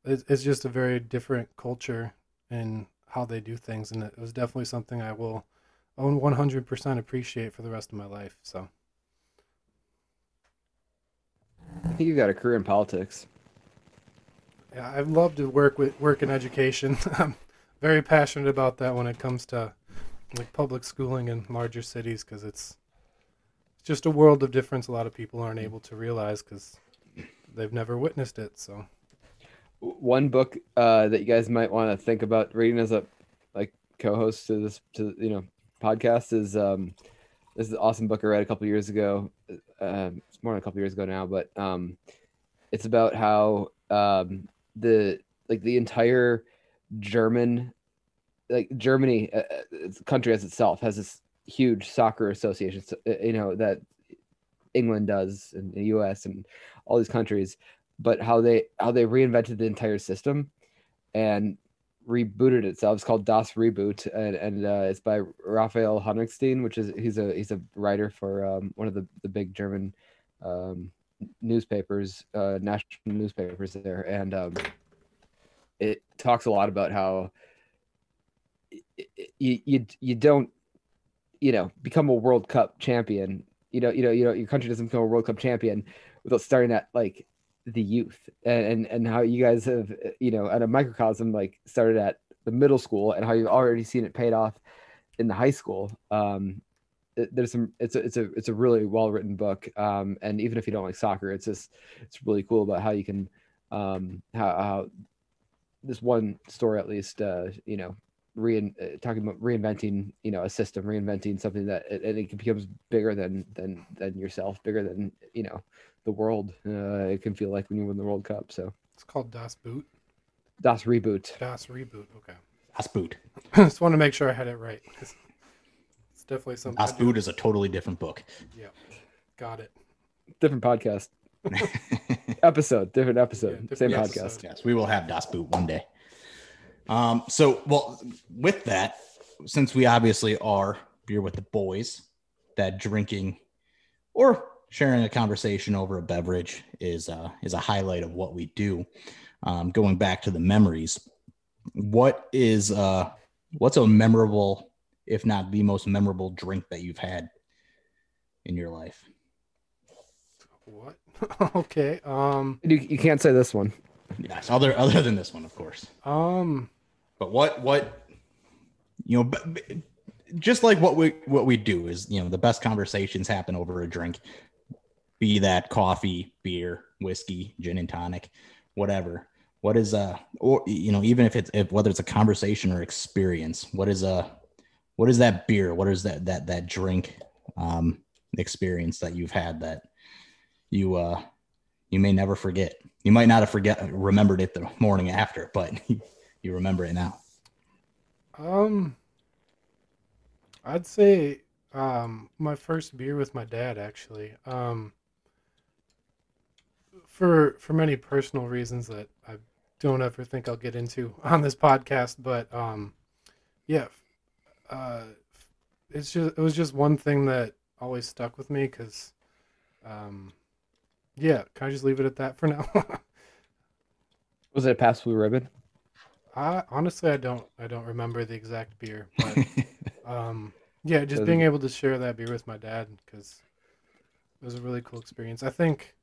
it's, it's just a very different culture in how they do things and it was definitely something i will own 100% appreciate for the rest of my life so. I think you got a career in politics. yeah i'd love to work with work in education very passionate about that when it comes to like public schooling in larger cities because it's just a world of difference a lot of people aren't able to realize because they've never witnessed it so One book uh, that you guys might want to think about reading as a like co-host to this to you know podcast is um, this is an awesome book I read a couple years ago. Um, it's more than a couple years ago now, but um, it's about how um, the like the entire German like Germany, uh, uh, country as itself, has this huge soccer association. so- uh, You know that England does, and the U.S. and all these countries, but how they how they reinvented the entire system and rebooted itself. It's called Das Reboot, and, and uh, it's by Raphael Honigstein, which is he's a he's a writer for um, one of the the big German um, newspapers, uh, national newspapers there, and um, it talks a lot about how you you you don't you know become a World Cup champion. You know you know you know your country doesn't become a World Cup champion without starting at like the youth and and, and how you guys have you know at a microcosm like started at the middle school and how you've already seen it paid off in the high school. Um, there's some it's a it's a it's a really well written book um and even if you don't like soccer it's just it's really cool about how you can um how how this one story at least uh you know rein, uh, talking about reinventing you know a system reinventing something that and it becomes bigger than than than yourself bigger than you know the world uh it can feel like when you win the world cup so it's called das boot das reboot das reboot okay Das Boot. just want to make sure I had it right. It's, it's definitely something. I Das Boot is a totally different book. Yeah, got it. different podcast episode different episode different same episode. podcast Yes, we will have Das Boot one day. Um, so well, with that, since we obviously are beer with the boys, that drinking or sharing a conversation over a beverage is uh, is a highlight of what we do. Um, going back to the memories, what is uh, what's a memorable, if not the most memorable drink that you've had in your life? What? okay. Um. you, you can't say this one Yes, other other than this one, of course. Um. But what what you know, b- b- just like what we what we do is you know the best conversations happen over a drink, be that coffee, beer, whiskey, gin and tonic, whatever. What is uh or you know even if it's if whether it's a conversation or experience, what is a what is that beer? What is that that that drink um experience that you've had that you uh you may never forget. You might not have forget remembered it the morning after, but you remember it now. Um. I'd say um my first beer with my dad actually. Um. For for many personal reasons that I don't ever think I'll get into on this podcast, but um, yeah, uh, it's just it was just one thing that always stuck with me because, um, yeah. Can I just leave it at that for now? was it a Pabst Blue Ribbon I honestly I don't I don't remember the exact beer, but um, yeah, just being able to share that beer with my dad because it was a really cool experience. I think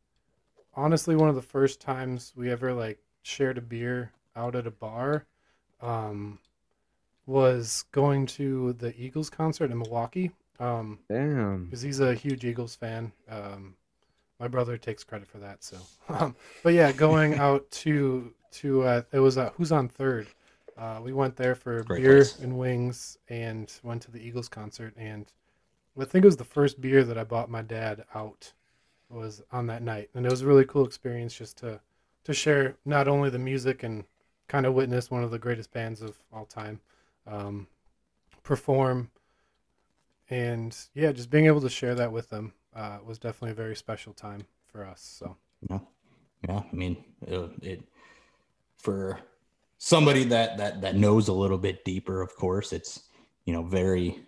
honestly one of the first times we ever like shared a beer out at a bar um, was going to the Eagles concert in Milwaukee. Um, damn because he's a huge Eagles fan. Um, my brother takes credit for that. So, um, but yeah, going out to to uh, it was uh, who's on third. Uh, we went there for Great beer place. and wings, and went to the Eagles concert. And I think it was the first beer that I bought my dad out was on that night, and it was a really cool experience just to to share not only the music and kind of witness one of the greatest bands of all time um, perform, and yeah, just being able to share that with them uh, was definitely a very special time for us. So Yeah, yeah. I mean, it, it for somebody that that that knows a little bit deeper. Of course, it's you know very,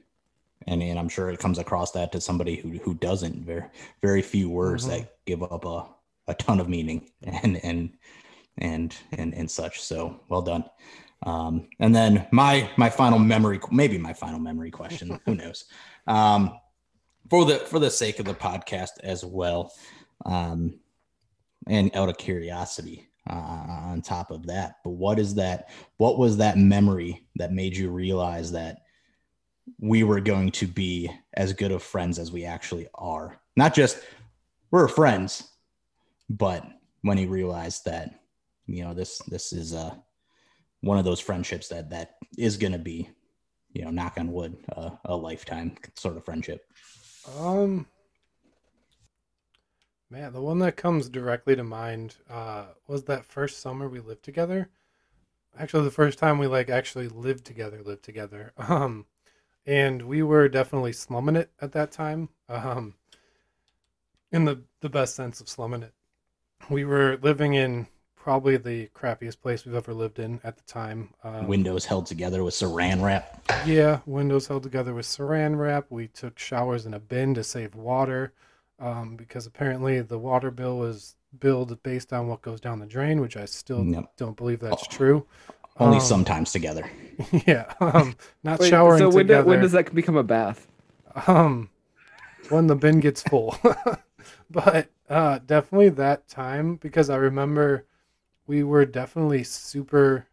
and and I'm sure it comes across that to somebody who who doesn't. Very very few words Mhm. that give up a a ton of meaning and and and and and such. So well done. Um, and then my my final memory, maybe my final memory question. who knows? Um, for the for the sake of the podcast as well. Um, and out of curiosity uh, on top of that but what is that what was that memory that made you realize that we were going to be as good of friends as we actually are not just we're friends but when he realized that you know this this is uh one of those friendships that that is going to be you know knock on wood uh, a lifetime sort of friendship Um, man, the one that comes directly to mind uh, was that first summer we lived together. Actually, the first time we like actually lived together, lived together. Um, and we were definitely slumming it at that time. Um, in the the best sense of slumming it. We were living in probably the crappiest place we've ever lived in at the time. Um, windows held together with saran wrap yeah, windows held together with saran wrap. We took showers in a bin to save water um, because apparently the water bill was billed based on what goes down the drain, which I still Yep. don't believe that's true. only Um, sometimes together yeah, um, not Wait, showering so when, do- when does that become a bath? um, when the bin gets full. but uh, definitely that time because I remember we were definitely super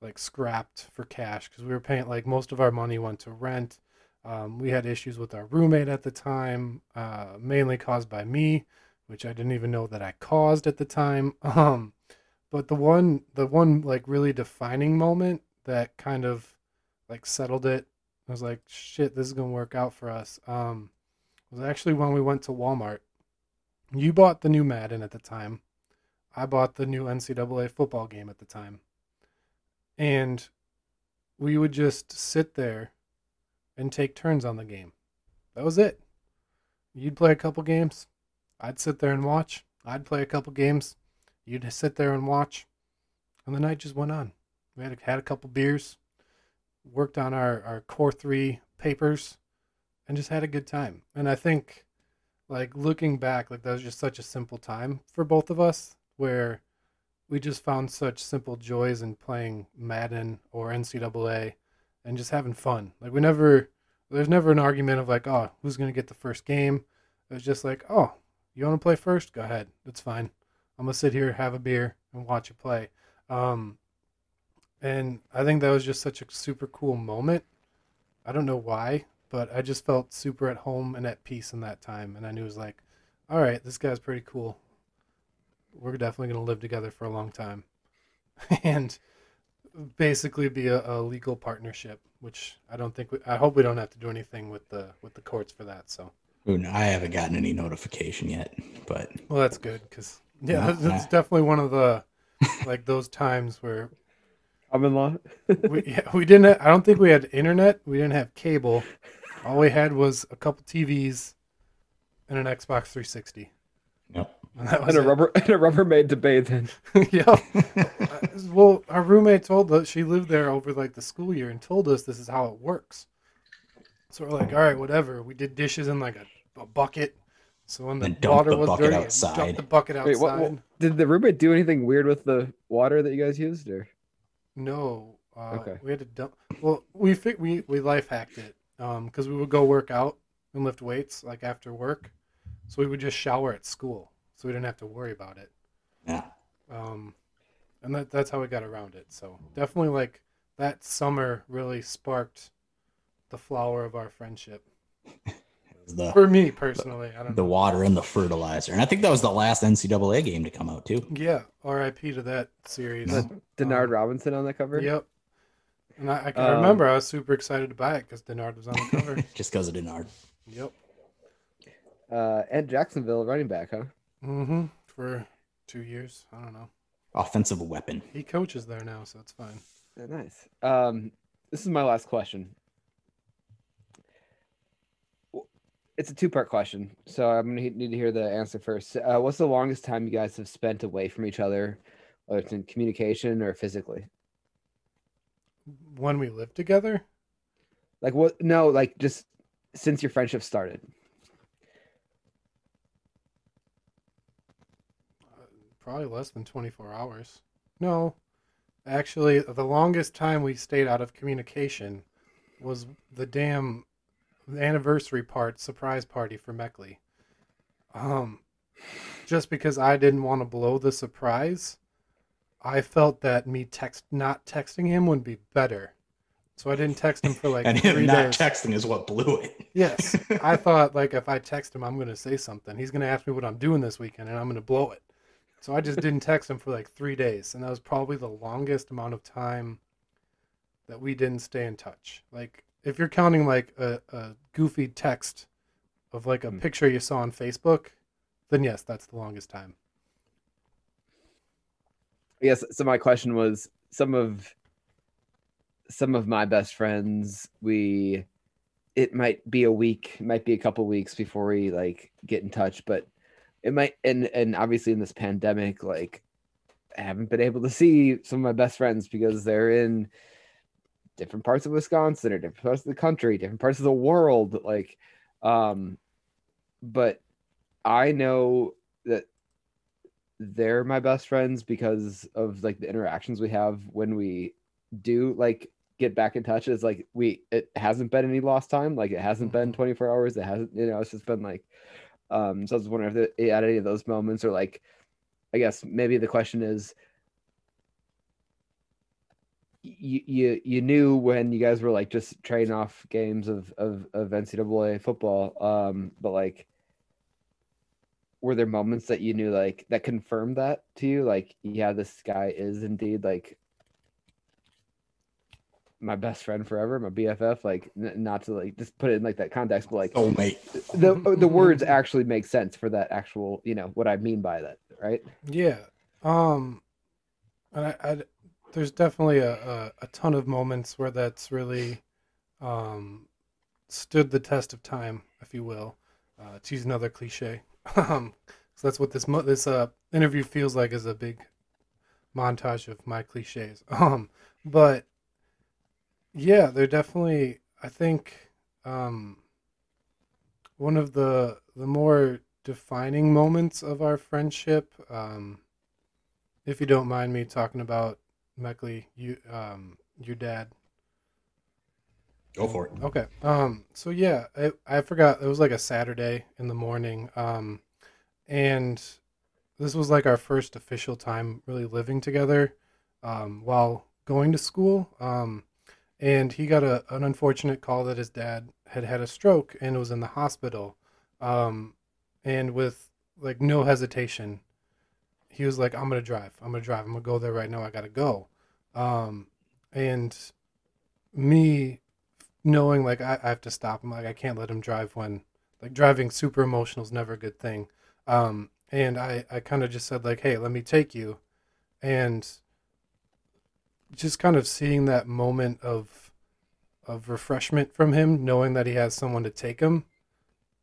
like scrapped for cash because we were paying like most of our money went to rent. Um, we had issues with our roommate at the time, uh, mainly caused by me, which I didn't even know that I caused at the time. Um, but the one, the one like really defining moment that kind of like settled it I was like, shit, this is gonna work out for us. Um, was actually when we went to Walmart. You bought the new Madden at the time. I bought the new NCAA football game at the time. And we would just sit there and take turns on the game. That was it. You'd play a couple games. I'd sit there and watch. I'd play a couple games. You'd sit there and watch. And the night just went on. We had had a couple beers worked on our, our core three papers and just had a good time. And I think like looking back, like that was just such a simple time for both of us where we just found such simple joys in playing Madden or NCAA and just having fun. Like we never there's never an argument of like, oh, who's gonna get the first game? It was just like, oh, you wanna play first? Go ahead. That's fine. I'm gonna sit here, have a beer, and watch you play. Um, and I think that was just such a super cool moment. I don't know why, but I just felt super at home and at peace in that time. And I knew it was like, all right, this guy's pretty cool. We're definitely going to live together for a long time. and basically be a, a legal partnership, which I don't think, we, I hope we don't have to do anything with the, with the courts for that. So, I haven't gotten any notification yet, but well, that's good. Cause yeah, Yeah. that's, that's definitely one of the, like those times where Common law. we, yeah, we didn't. Have, I don't think we had internet. We didn't have cable. All we had was a couple TVs and an Xbox 360. yep. And that was and a it. rubber and a Rubbermaid to bathe in. yeah. Uh, well, our roommate told us she lived there over like the school year and told us this is how it works. So we're like, all right, whatever. We did dishes in like a, a bucket. So when the Then water the was dirty, outside. dump the bucket outside. Wait, what, what? Did the roommate do anything weird with the water that you guys used, or? No. Uh, Okay. We had to dump. Well, we fi- we we life hacked it because we would go work out and lift weights like after work, so we would just shower at school, so we didn't have to worry about it. Yeah. Um, and that that's how we got around it. So definitely like that summer really sparked the flower of our friendship The for me personally. I don't the know. water and the fertilizer, and I think that was the last NCAA game to come out too. Yeah. R.I.P. to that series. Is Denard Um, Robinson on the cover? Yep. And I, I can Um, remember I was super excited to buy it because Denard was on the cover. Just because of Denard. yep. Uh, and Jacksonville running back, huh? Mm-hmm. For two years. I don't know. offensive weapon. He coaches there now, so it's fine. Yeah, nice. Um, this is my last question. It's a two-part question, so I'm gonna need to hear the answer first. Uh, what's the longest time you guys have spent away from each other, whether it's in communication or physically? When we lived together, Like what? No, like just since your friendship started. Probably less than 24 hours. No, actually, the longest time we stayed out of communication was the damn anniversary part surprise party for Meckley. Um, just because I didn't want to blow the surprise, I felt that me text not texting him would be better. So I didn't text him for like and three him not days. texting is what blew it. Yes, I thought like if I text him, I'm going to say something. He's going to ask me what I'm doing this weekend, and I'm going to blow it. So I just didn't text him for like three days, and that was probably the longest amount of time that we didn't stay in touch. Like if you're counting like a, a goofy text of like a Hmm. picture you saw on Facebook, then yes, that's the longest time. Yes. So my question was some of some of my best friends. We it might be a week, it might be a couple weeks before we like get in touch, but it might and and obviously in this pandemic, like I haven't been able to see some of my best friends because they're in different parts of Wisconsin or different parts of the country, different parts of the world. Like, um, but I know that they're my best friends because of like the interactions we have when we do like get back in touch is like we it hasn't been any lost time like it hasn't been Mhm. 24 hours it hasn't you know it's just been like um so i was wondering if it, at any of those moments or like i guess maybe the question is you you you knew when you guys were like just trading off games of of, of ncaa football um but like were there moments that you knew like that confirmed that to you? Like yeah this guy is indeed like my best friend forever my bff like n- not to like just put it in like that context but like Soulmate. the the words actually make sense for that actual you know what i mean by that right Yeah. Um, and I, I there's definitely a, a, a ton of moments where that's really um, stood the test of time, if you will, uh, to use another cliche. Um, so that's what this mo- this uh, interview feels like is a big montage of my cliches. Um, but yeah, they're definitely. I think um, one of the the more defining moments of our friendship. Um, if you don't mind me talking about Meckley, you um, your dad. Go for it. Okay. Um. So yeah, I I forgot it was like a Saturday in the morning. Um, and this was like our first official time really living together, um, while going to school. Um, and he got a an unfortunate call that his dad had had a stroke and was in the hospital. Um, and with like no hesitation, he was like, "I'm gonna drive. I'm gonna drive. I'm gonna go there right now. I gotta go." Um, and me knowing like I, I have to stop him like i can't let him drive when like driving super emotional is never a good thing um and i i kind of just said like hey let me take you and just kind of seeing that moment of of refreshment from him knowing that he has someone to take him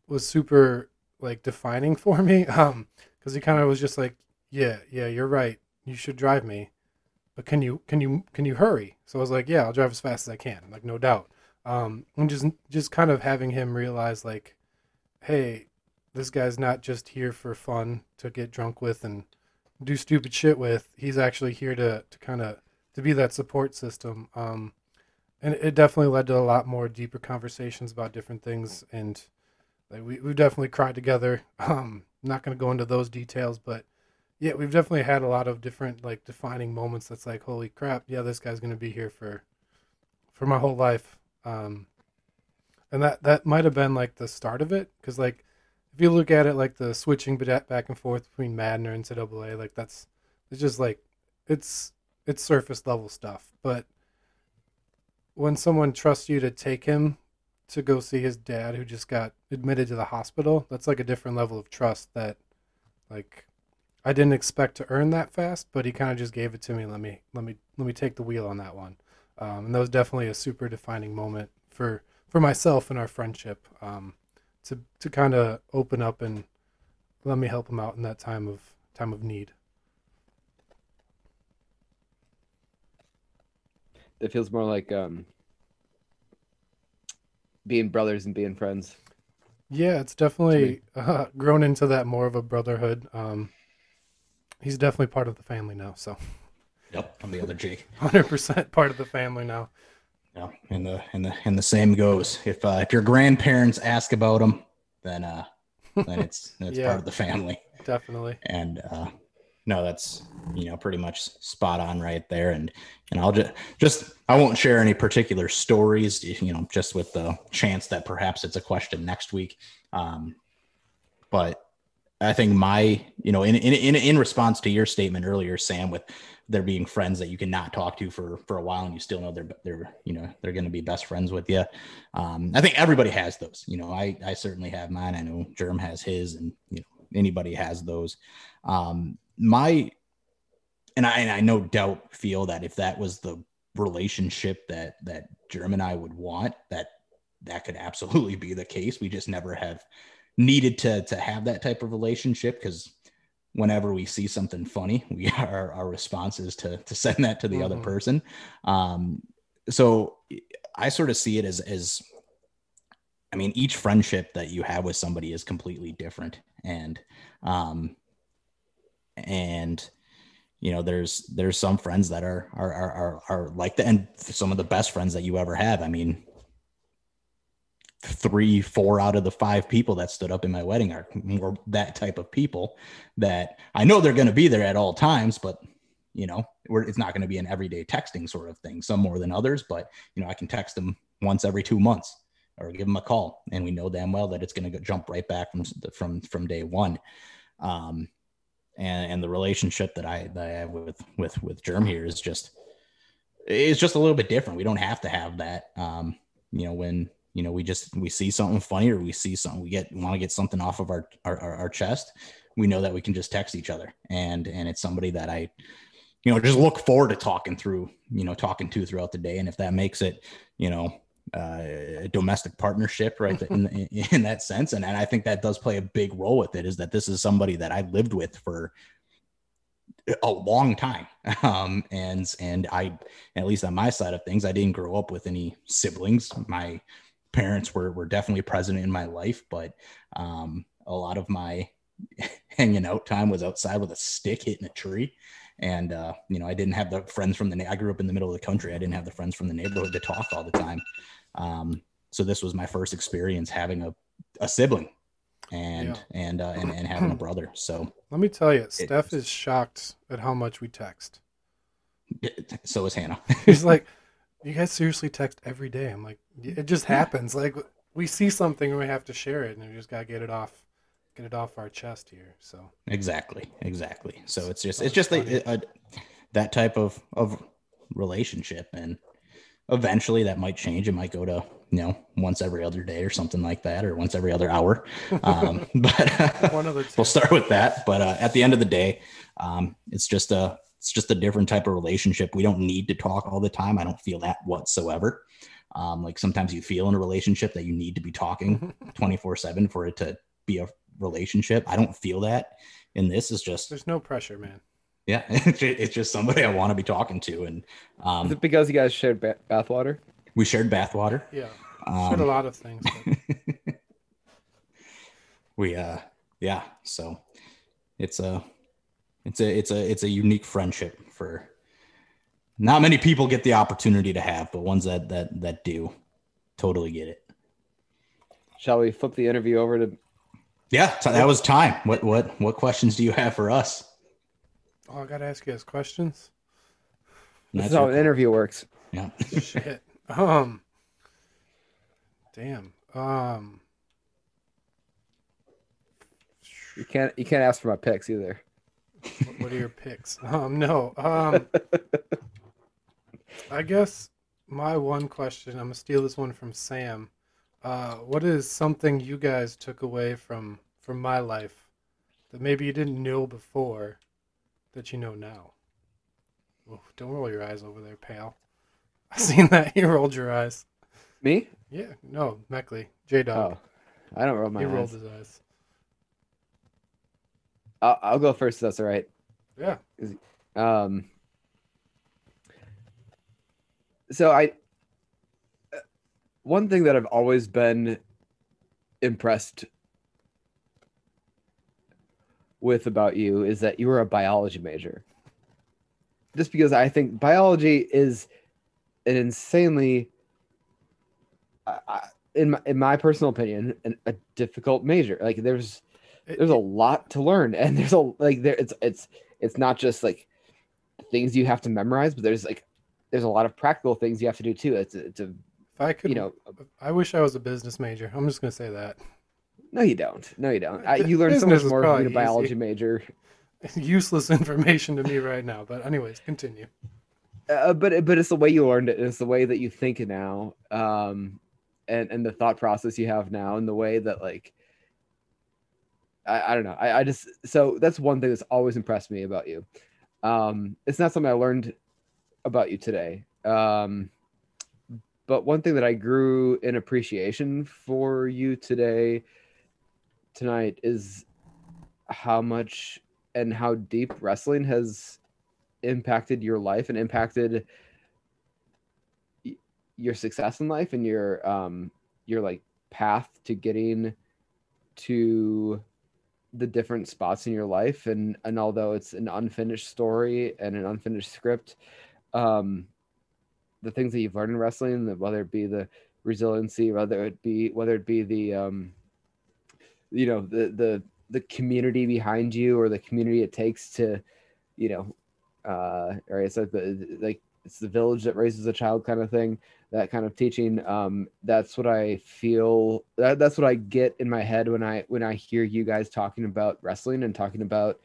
was super like defining for me. Um because he kind of was just like yeah yeah you're right. You should drive me. But can you can you can you hurry? So i was like yeah i'll drive as fast as i can like no doubt. Um and just just kind of having him realize like hey this guy's not just here for fun to get drunk with and do stupid shit with. He's actually here to to kind of to be that support system um and it definitely led to a lot more deeper conversations about different things and like we, we've definitely cried together. Um not going to go into those details but yeah we've definitely had a lot of different like defining moments that's like holy crap yeah this guy's going to be here for for my whole life. Um and that that might have been like the start of it because like if you look at it like the switching back and forth between madden or ncaa like that's it's just like it's it's surface level stuff but when someone trusts you to take him to go see his dad who just got admitted to the hospital that's like a different level of trust that like I didn't expect to earn that fast, but he kind of just gave it to me. Let me let me let me take the wheel on that one. Um, and that was definitely a super defining moment for for myself and our friendship. Um, to to kind of open up and let me help him out in that time of time of need. It feels more like um, being brothers and being friends. Yeah, it's definitely uh, grown into that more of a brotherhood. Um, he's definitely part of the family now. So, Yep, I'm the other Jake. hundred percent part of the family now. Yeah, and the and the and the same goes. If uh, if your grandparents ask about him, then uh, then it's it's Yeah. part of the family. Definitely. And uh, no, that's you know pretty much spot on right there. And and I'll just just I won't share any particular stories. You know, just with the chance that perhaps it's a question next week. Um, but I think my you know in in in, response to your statement earlier, Sam, with there being friends that you cannot talk to for for a while and you still know they're they're you know they're going to be best friends with you um i think everybody has those you know i i certainly have mine i know germ has his and you know anybody has those um my and i and i no doubt feel that if that was the relationship that that germ and i would want that that could absolutely be the case we just never have needed to to have that type of relationship because whenever we see something funny, we our our response is to to send that to the other Mhm. person. Um, so I sort of see it as as I mean, each friendship that you have with somebody is completely different, and um, and you know, there's there's some friends that are are are are, are like that, and some of the best friends that you ever have. I mean, three, four out of the five people that stood up in my wedding are more that type of people that I know they're going to be there at all times, but you know, it's not going to be an everyday texting sort of thing. Some more than others, but you know, I can text them once every two months or give them a call, and we know damn well that it's going to jump right back from from from day one. Um, and and the relationship that I that I have with with with Germ here is just it's just a little bit different. We don't have to have that. Um, you know, when you know we just we see something funny or we see something we get want to get something off of our, our our our chest we know that we can just text each other and and it's somebody that i you know just look forward to talking through you know talking to throughout the day and if that makes it you know uh, a domestic partnership right in, in in that sense. And, and i think that does play a big role with it is that this is somebody that i lived with for a long time. Um and and i at least on my side of things i didn't grow up with any siblings. My parents were were definitely present in my life, but um, a lot of my hanging out time was outside with a stick hitting a tree. And uh, you know, I didn't have the friends from the. I grew up in the middle of the country. I didn't have the friends from the neighborhood to talk all the time. Um, so this was my first experience having a, a sibling, and Yeah. and, uh, and and having a brother. So Let me tell you, Steph is shocked at how much we text. so is Hannah. He's like, "You guys seriously text every day?" I'm like, "It just happens. Like we see something and we have to share it, and we just gotta get it off, get it off our chest here." So Exactly, exactly. So it's just it's just a, that type of of relationship, and eventually that might change. It might go to you know once every other day or something like that, or once every other hour. Um, but one of the we'll start with that. But uh, at the end of the day, um, it's just a it's just a different type of relationship. We don't need to talk all the time. I don't feel that whatsoever. Um, like sometimes you feel in a relationship that you need to be talking 24 7 for it to be a relationship. I don't feel that And this. Is just There's no pressure, man. yeah, it's just somebody I want to be talking to, and Is um, it because you guys shared ba- bathwater? we shared bathwater. Yeah, shared a Um, lot of things. But we uh, yeah. So it's a it's a it's a it's a unique friendship for not many people get the opportunity to have, but ones that that that do totally get it. Shall we flip the interview over to? Yeah, so that was time. What what what questions do you have for us? oh, I gotta ask you guys questions. This That's how your- an interview works. yeah. Shit. Um. Damn. Um. You can't you can't ask for my picks either. What, what are your picks? Um. No. Um. I guess my one question. I'm gonna steal this one from Sam. Uh, what is something you guys took away from from my life that maybe you didn't know before that you know now? Ooh, don't roll your eyes over there, pal. I seen that. You rolled your eyes. Me? Yeah, no, Meckley. J Dog. Oh, I don't roll my he eyes. rolled his eyes. I'll, I'll go first. That's all right. Yeah. Um. So I, uh, one thing that I've always been impressed with about you is that you were a biology major. Just because I think biology is an insanely, I- in my, in my personal opinion, an, a difficult major. Like there's there's a lot to learn, and there's a like there it's it's it's not just like things you have to memorize, but there's like there's a lot of practical things you have to do too. It's a, it's a if I could, you know I wish I was a business major. I'm just gonna say that. No you don't no you don't I, you learn so much more being probably a biology easy. major. Useless information to me right now. But anyways, continue. uh, but but it's the way you learned it. It's the way that you think now, um, and and the thought process you have now, and the way that like, I, I don't know. I, I just so that's one thing that's always impressed me about you. Um, it's not something I learned about you today. Um, but one thing that I grew in appreciation for you today, tonight, is how much and how deep wrestling has impacted your life and impacted your success in life and your um your like path to getting to the different spots in your life. And and although it's an unfinished story and an unfinished script um the things that you've learned in wrestling whether it be the resiliency whether it be whether it be the um you know the the the community behind you or the community it takes to you know uh or it's like the like it's the village that raises a child kind of thing that kind of teaching. Um that's what i feel that, that's what i get in my head when i when i hear you guys talking about wrestling and talking about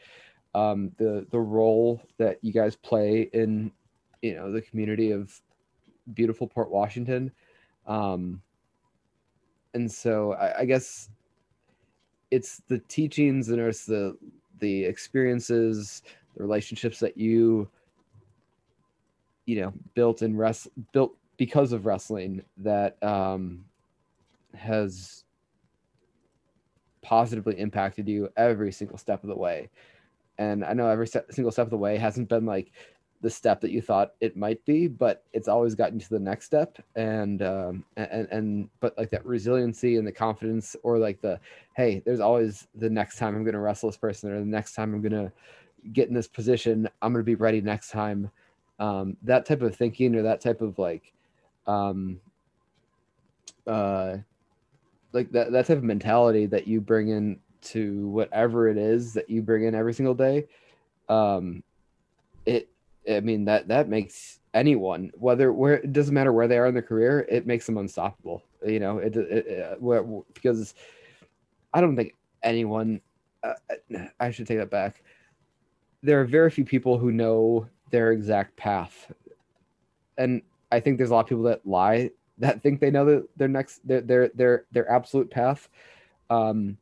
um the the role that you guys play in you know the community of beautiful port washington. Um and so i, I guess it's the teachings and it's the the experiences the relationships that you you know built in rest built because of wrestling that um has positively impacted you every single step of the way. And i know every se- single step of the way hasn't been like the step that you thought it might be but it's always gotten to the next step. And um and and but like that resiliency and the confidence or like the hey there's always the next time i'm going to wrestle this person or the next time i'm going to get in this position i'm going to be ready next time. Um that type of thinking or that type of like um uh like that, that type of mentality that you bring in to whatever it is that you bring in every single day um it i mean that that makes anyone whether where it doesn't matter where they are in their career it makes them unstoppable you know? It, it, it where, because i don't think anyone uh, i should take that back. There are very few people who know their exact path. And i think there's a lot of people that lie that think they know the, their next their their their their absolute path. Um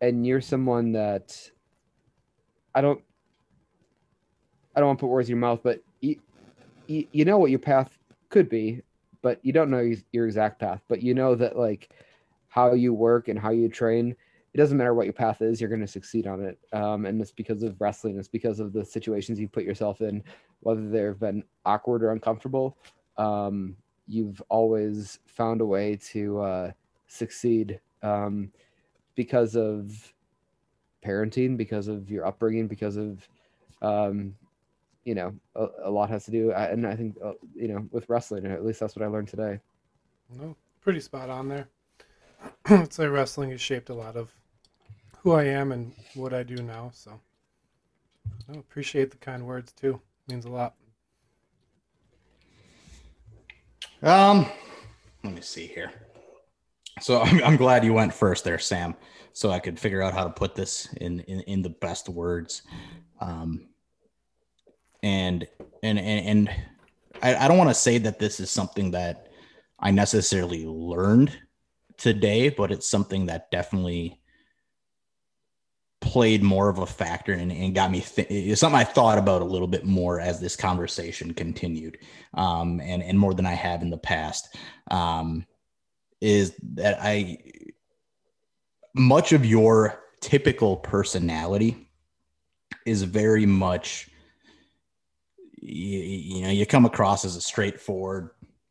and you're someone that i don't i don't want to put words in your mouth but you, you, you know what your path could be but you don't know your, exact path but you know that like how you work and how you train it doesn't matter what your path is you're going to succeed on it. Um, and it's because of wrestling it's because of the situations you put yourself in whether they've been awkward or uncomfortable um, you've always found a way to uh, succeed um, because of parenting because of your upbringing because of um, you know a, a lot has to do I- and i think uh, you know with wrestling at least that's what i learned today No, pretty spot on there. I'd say wrestling has shaped a lot of who I am and what I do now. So I appreciate the kind words too. means a lot. Um, let me see here. So I'm, I'm glad you went first there, Sam, so I could figure out how to put this in in, in the best words. Um, and and and, and I, I don't want to say that this is something that I necessarily learned today, but it's something that definitely played more of a factor and, and got me th- it's something I thought about a little bit more as this conversation continued, um, and and more than I have in the past, um, is that I much of your typical personality is very much you, you know you come across as a straightforward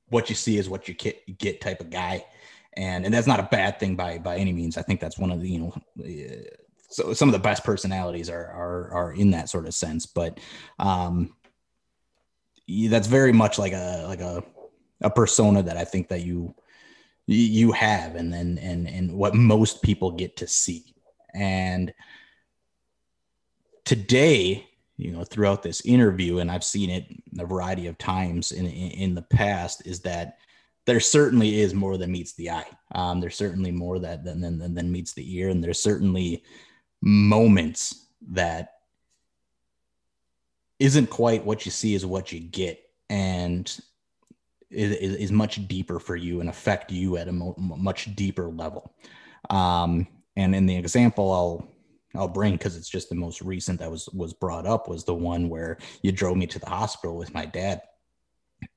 what you see is what you get, type of guy. And and that's not a bad thing by by any means. I think that's one of the you know uh, so some of the best personalities are are are in that sort of sense. But um that's very much like a like a a persona that i think that you you have and then and and what most people get to see. And today you know throughout this interview and i've seen it a variety of times in in, in the past is that there certainly is more than meets the eye. Um, there's certainly more that than, than than meets the ear and there's certainly moments that isn't quite what you see is what you get and is, is much deeper for you and affect you at a mo- much deeper level. Um, and in the example i'll I'll bring because it's just the most recent that was was brought up was the one where you drove me to the hospital with my dad.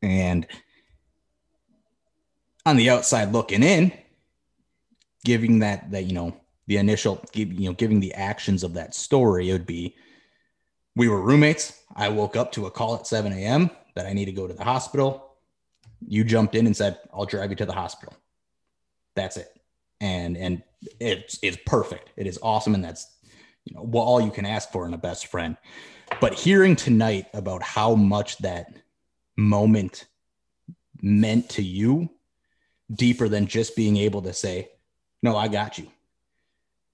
And on the outside looking in, giving that that you know the initial you know giving the actions of that story, it would be we were roommates. I woke up to a call at 7 a.m. that I need to go to the hospital. You jumped in and said, I'll drive you to the hospital. That's it. And and it's it's perfect. It is awesome. And that's you know, well, all you can ask for in a best friend. But hearing tonight about how much that moment meant to you deeper than just being able to say, no, I got you.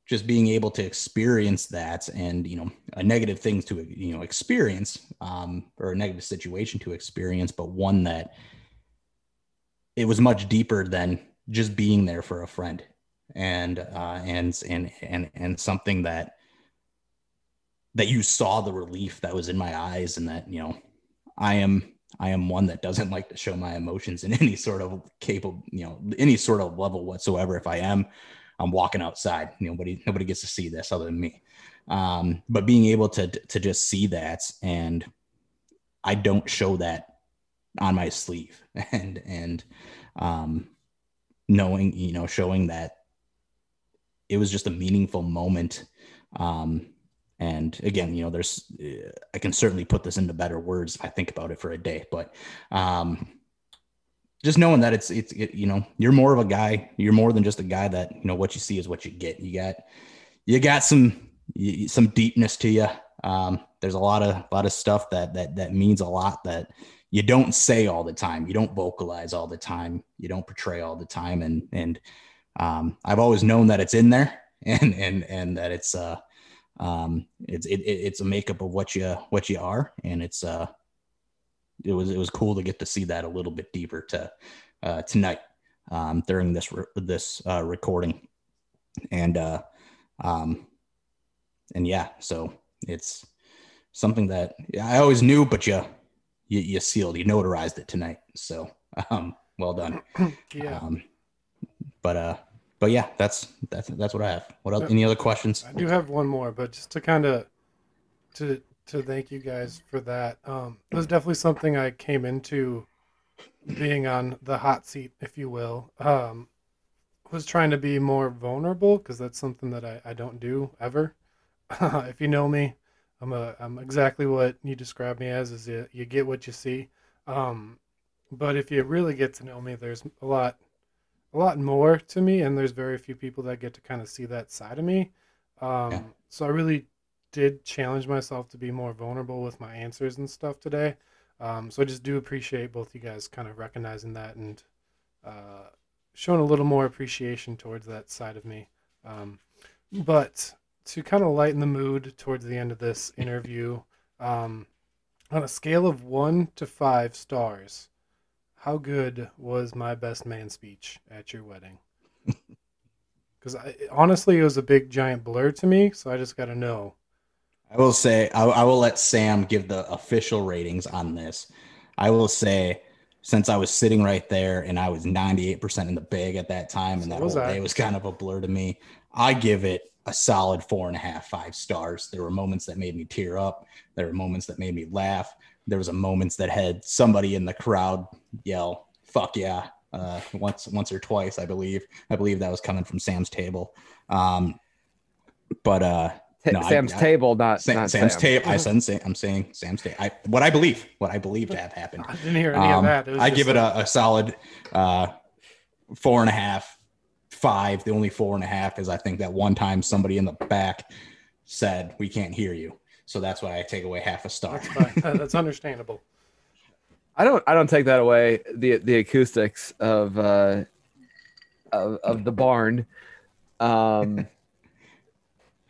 Just being able to experience that and, you know, a negative thing to, you know, experience um, or a negative situation to experience, but one that it was much deeper than just being there for a friend and, uh, and, and, and, and something that that you saw the relief that was in my eyes and that you know i am i am one that doesn't like to show my emotions in any sort of capable you know any sort of level whatsoever. If i am i'm walking outside. Nobody nobody gets to see this other than me. Um, but being able to to just see that and i don't show that on my sleeve and and um, knowing you know showing that it was just a meaningful moment um, and again you know there's i can certainly put this into better words if i think about it for a day but um just knowing that it's it's it, you know you're more of a guy you're more than just a guy that you know what you see is what you get. You got you got some some deepness to you um there's a lot of a lot of stuff that that that means a lot that you don't say all the time. You don't vocalize all the time. You don't portray all the time. And and um i've always known that it's in there and and and that it's uh um, it's it, it's a makeup of what you what you are, and it's uh, it was it was cool to get to see that a little bit deeper to uh, tonight um, during this re- this uh, recording, and uh, um, and yeah, so it's something that I always knew, but you you, you sealed, you notarized it tonight. So um, well done. yeah. Um, but uh, but yeah, that's that's that's what I have. What else? Any other questions? I do have one more, but just to kind of to to thank you guys for that. Um, it was definitely something I came into being on the hot seat, if you will. Um, was trying to be more vulnerable because that's something that I, I don't do ever. if you know me, I'm a I'm exactly what you describe me as. Is you, you get what you see. Um, but if you really get to know me, there's a lot a lot more to me, and there's very few people that get to kind of see that side of me. Um, yeah. So I really did challenge myself to be more vulnerable with my answers and stuff today. Um, so I just do appreciate both you guys kind of recognizing that and uh, showing a little more appreciation towards that side of me. Um, but to kind of lighten the mood towards the end of this interview, um, on a scale of one to five stars, how good was my best man speech at your wedding? Because honestly, it was a big giant blur to me. So I just got to know. I will say, I, I, will let Sam give the official ratings on this. I will say, since I was sitting right there and I was 98% in the bag at that time, and that whole day was kind of a blur to me, I give it a solid four and a half, five stars. There were moments that made me tear up. There were moments that made me laugh. There was a moments that had somebody in the crowd yell, fuck yeah, uh, once, once or twice, I believe. I believe that was coming from Sam's table. Um, but uh, No, Sam's I- table, not, Sam, not Sam's Sam. tape. I said, Sam, I'm saying Sam's tape. I, what I believe, what I believe to have happened. I didn't hear any of Um, that. I just give it a, a solid uh, four and a half, five. The only four and a half is I think that one time somebody in the back said we can't hear you, so that's why I take away half a star. That's fine. That's understandable. I don't I don't take that away. The the acoustics of uh of, of the barn. Um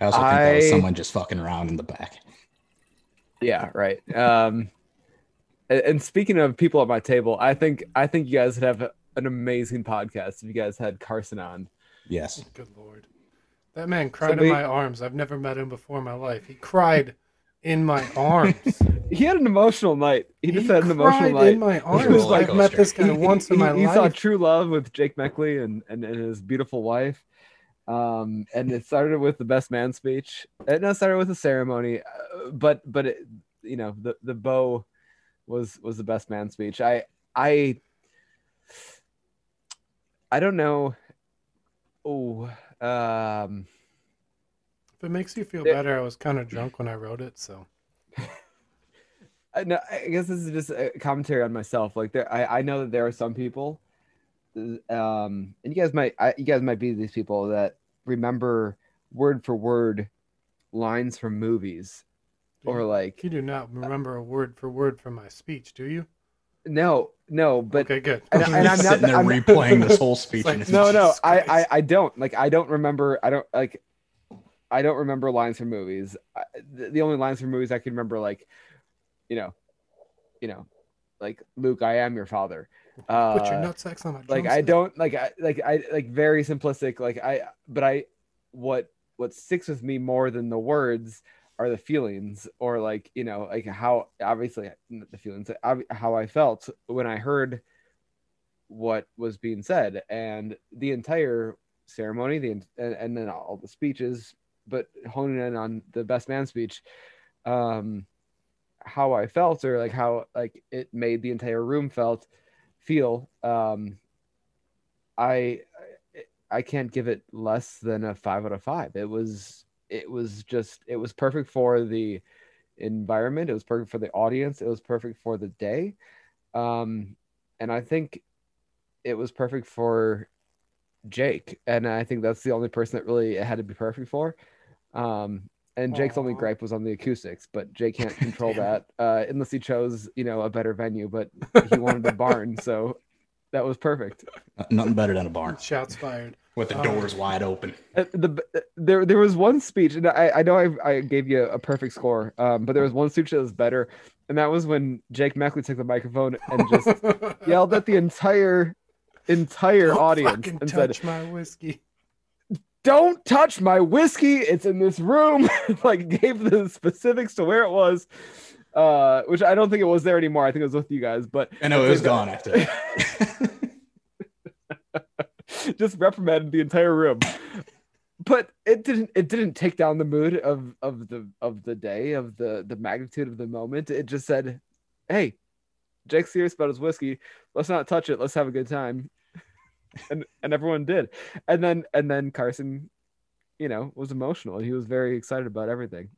I also think that was someone just fucking around in the back. yeah, right. Um and, and speaking of people at my table, I think I think you guys would have a- an amazing podcast if you guys had Carson on. Yes, Good lord. That man cried Somebody- in my arms. I've never met him before in my life. He cried in my arms. He had an emotional night. He just had an emotional night. in my arms. I've met this guy He- once in he- my he saw true love with Jake Meckley and, and, and his beautiful wife. Um, and it started with the best man speech. It started with a ceremony, uh, but but it, you know the the bow was was the best man speech. I I I don't know. Oh, um, If it makes you feel It- better, I was kind of drunk when I wrote it, so I, no, I guess this is just a commentary on myself. Like there, I, I know that there are some people, um, and you guys might, I, you guys might be these people that remember word for word lines from movies, or like you do not remember a word for word from my speech, do you? no, no, but okay, good. and- and I'm not sitting that- there I'm- replaying this whole speech. like, and no, no, Jesus I, I, I don't like, I don't remember, I don't like, I don't remember lines from movies. I, the, the only lines from movies I can remember, like, you know, you know, like Luke, I am your father. Uh, Put your nutsack on my like I don't like I like I like very simplistic like I but I what what sticks with me more than the words are the feelings or like you know like how obviously the feelings how I felt when I heard what was being said and the entire ceremony the and, and then all the speeches but honing in on the best man speech um how I felt or like how like it made the entire room felt feel um i i can't give it less than a five out of five. It was it was just it was perfect for the environment. It was perfect for the audience. It was perfect for the day. Um and i think it was perfect for jake. And i think that's the only person that really it had to be perfect for um and Jake's only gripe was on the acoustics, but Jake can't control that uh, unless he chose, you know, a better venue. But he wanted a barn, so that was perfect. Nothing better than a barn Shots fired. with the Um, doors wide open. Uh, the there there was one speech, and I I know I, I gave you a perfect score, um, but there was one speech that was better, and that was when Jake Meckley took the microphone and just yelled at the entire entire Don't audience fucking and said, my whiskey. "Don't touch my whiskey! It's in this room." like gave the specifics to where it was, uh, which I don't think it was there anymore. I think it was with you guys, but I know it was gone after that. just reprimanded the entire room. But it didn't it didn't take down the mood of of the of the day of the the magnitude of the moment. It just said, "Hey, Jake's serious about his whiskey. Let's not touch it. Let's have a good time." And and everyone did. And then and then Carson, you know, was emotional and he was very excited about everything.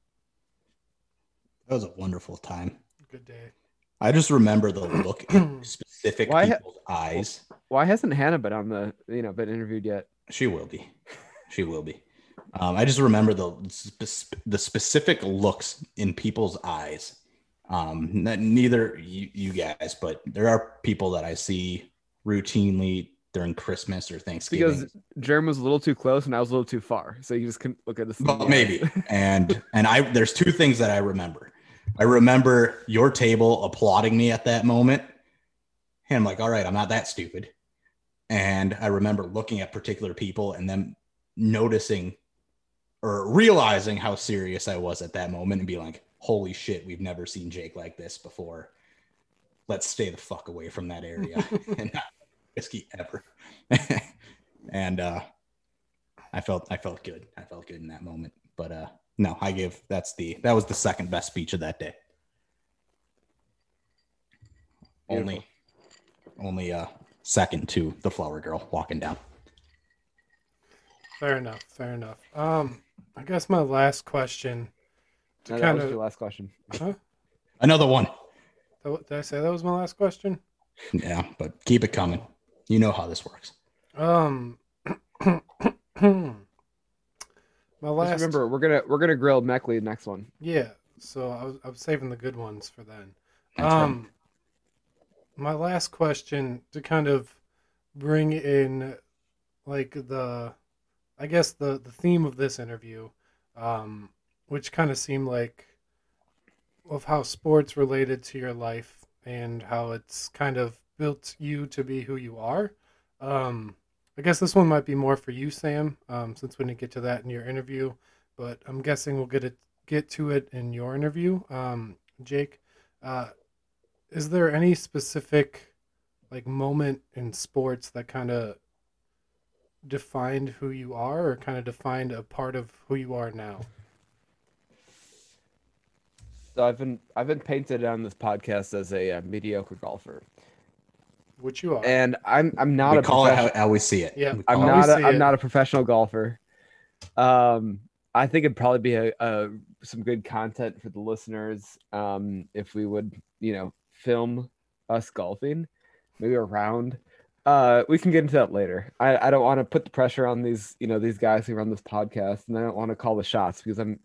That was a wonderful time. Good day. I just remember the look in specific Why ha- people's eyes. Why hasn't Hannah been on the you know been interviewed yet? She will be. She will be. Um, I just remember the spe- the specific looks in people's eyes. Um, neither you, you guys, but there are people that I see routinely during Christmas or Thanksgiving. Because Jerm was a little too close and I was a little too far. So you just couldn't look at this. But maybe. And and I there's two things that I remember. I remember your table applauding me at that moment. And I'm like, all right, I'm not that stupid. And I remember looking at particular people and then noticing or realizing how serious I was at that moment and be like, holy shit, we've never seen Jake like this before. Let's stay the fuck away from that area and not whiskey ever. and uh I felt I felt good. I felt good in that moment. But uh no, I give that's the that was the second best speech of that day. Only only uh second to the flower girl walking down. Fair enough. Fair enough. Um, I guess my last question. To No, that was of. your last question. Huh? Another one. Did I say that was my last question? Yeah, but keep it coming. You know how this works. Um, my Just last. remember, we're gonna we're gonna grill Meckley next one. Yeah. So I was, I was saving the good ones for then. That's um, my last question to kind of bring in, like the, I guess the the theme of this interview, um, which kind of seemed like, of how sports related to your life and how it's kind of built you to be who you are. Um, I guess this one might be more for you, Sam, um, since we didn't get to that in your interview. But I'm guessing we'll get it get to it in your interview, um, Jake. Uh, is there any specific like moment in sports that kind of defined who you are, or kind of defined a part of who you are now? So I've been I've been painted on this podcast as a, uh mediocre golfer, Which you are. and I'm I'm not we a call it how, how we see it. Yeah. I'm not a, see I'm it. not a professional golfer. Um, I think it'd probably be a, a some good content for the listeners um, if we would you know film us golfing, maybe a round. Uh, we can get into that later. I, I don't want to put the pressure on these you know these guys who run this podcast, and I don't want to call the shots because I'm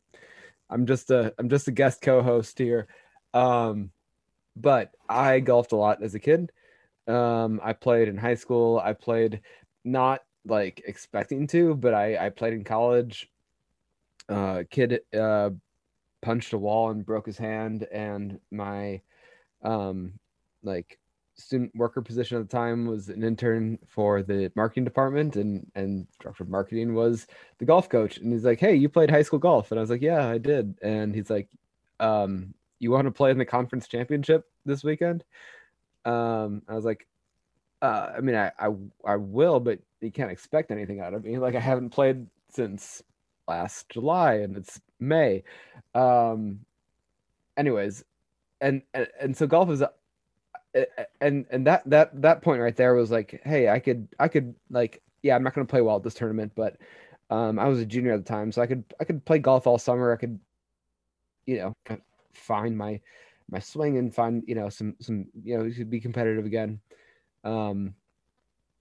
I'm just a I'm just a guest co-host here. Um, but I golfed a lot as a kid. Um, I played in high school. I played not like expecting to, but I I played in college. Uh, kid uh punched a wall and broke his hand, and my um like student worker position at the time was an intern for the marketing department and and director of marketing was the golf coach and he's like hey you played high school golf and i was like yeah i did and he's like um you want to play in the conference championship this weekend um i was like uh i mean i i, I will but you can't expect anything out of me. Like i haven't played since last july and it's may. Um anyways and and, and so golf is and and that that that point right there was like hey i could i could like yeah i'm not going to play well at this tournament but um i was a junior at the time so i could i could play golf all summer. I could you know find my my swing and find you know some some you know be competitive again. Um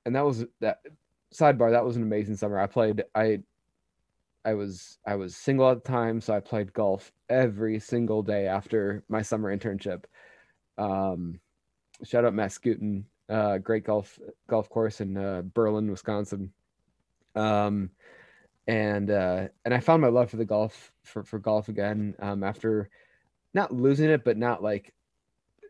and that was that sidebar that was an amazing summer. I played i i was i was single at the time so i played golf every single day after my summer internship. Um shout out Mascoutin, uh, great golf golf course in uh, Berlin, Wisconsin. Um, and uh, and I found my love for the golf for, for golf again um, after not losing it, but not like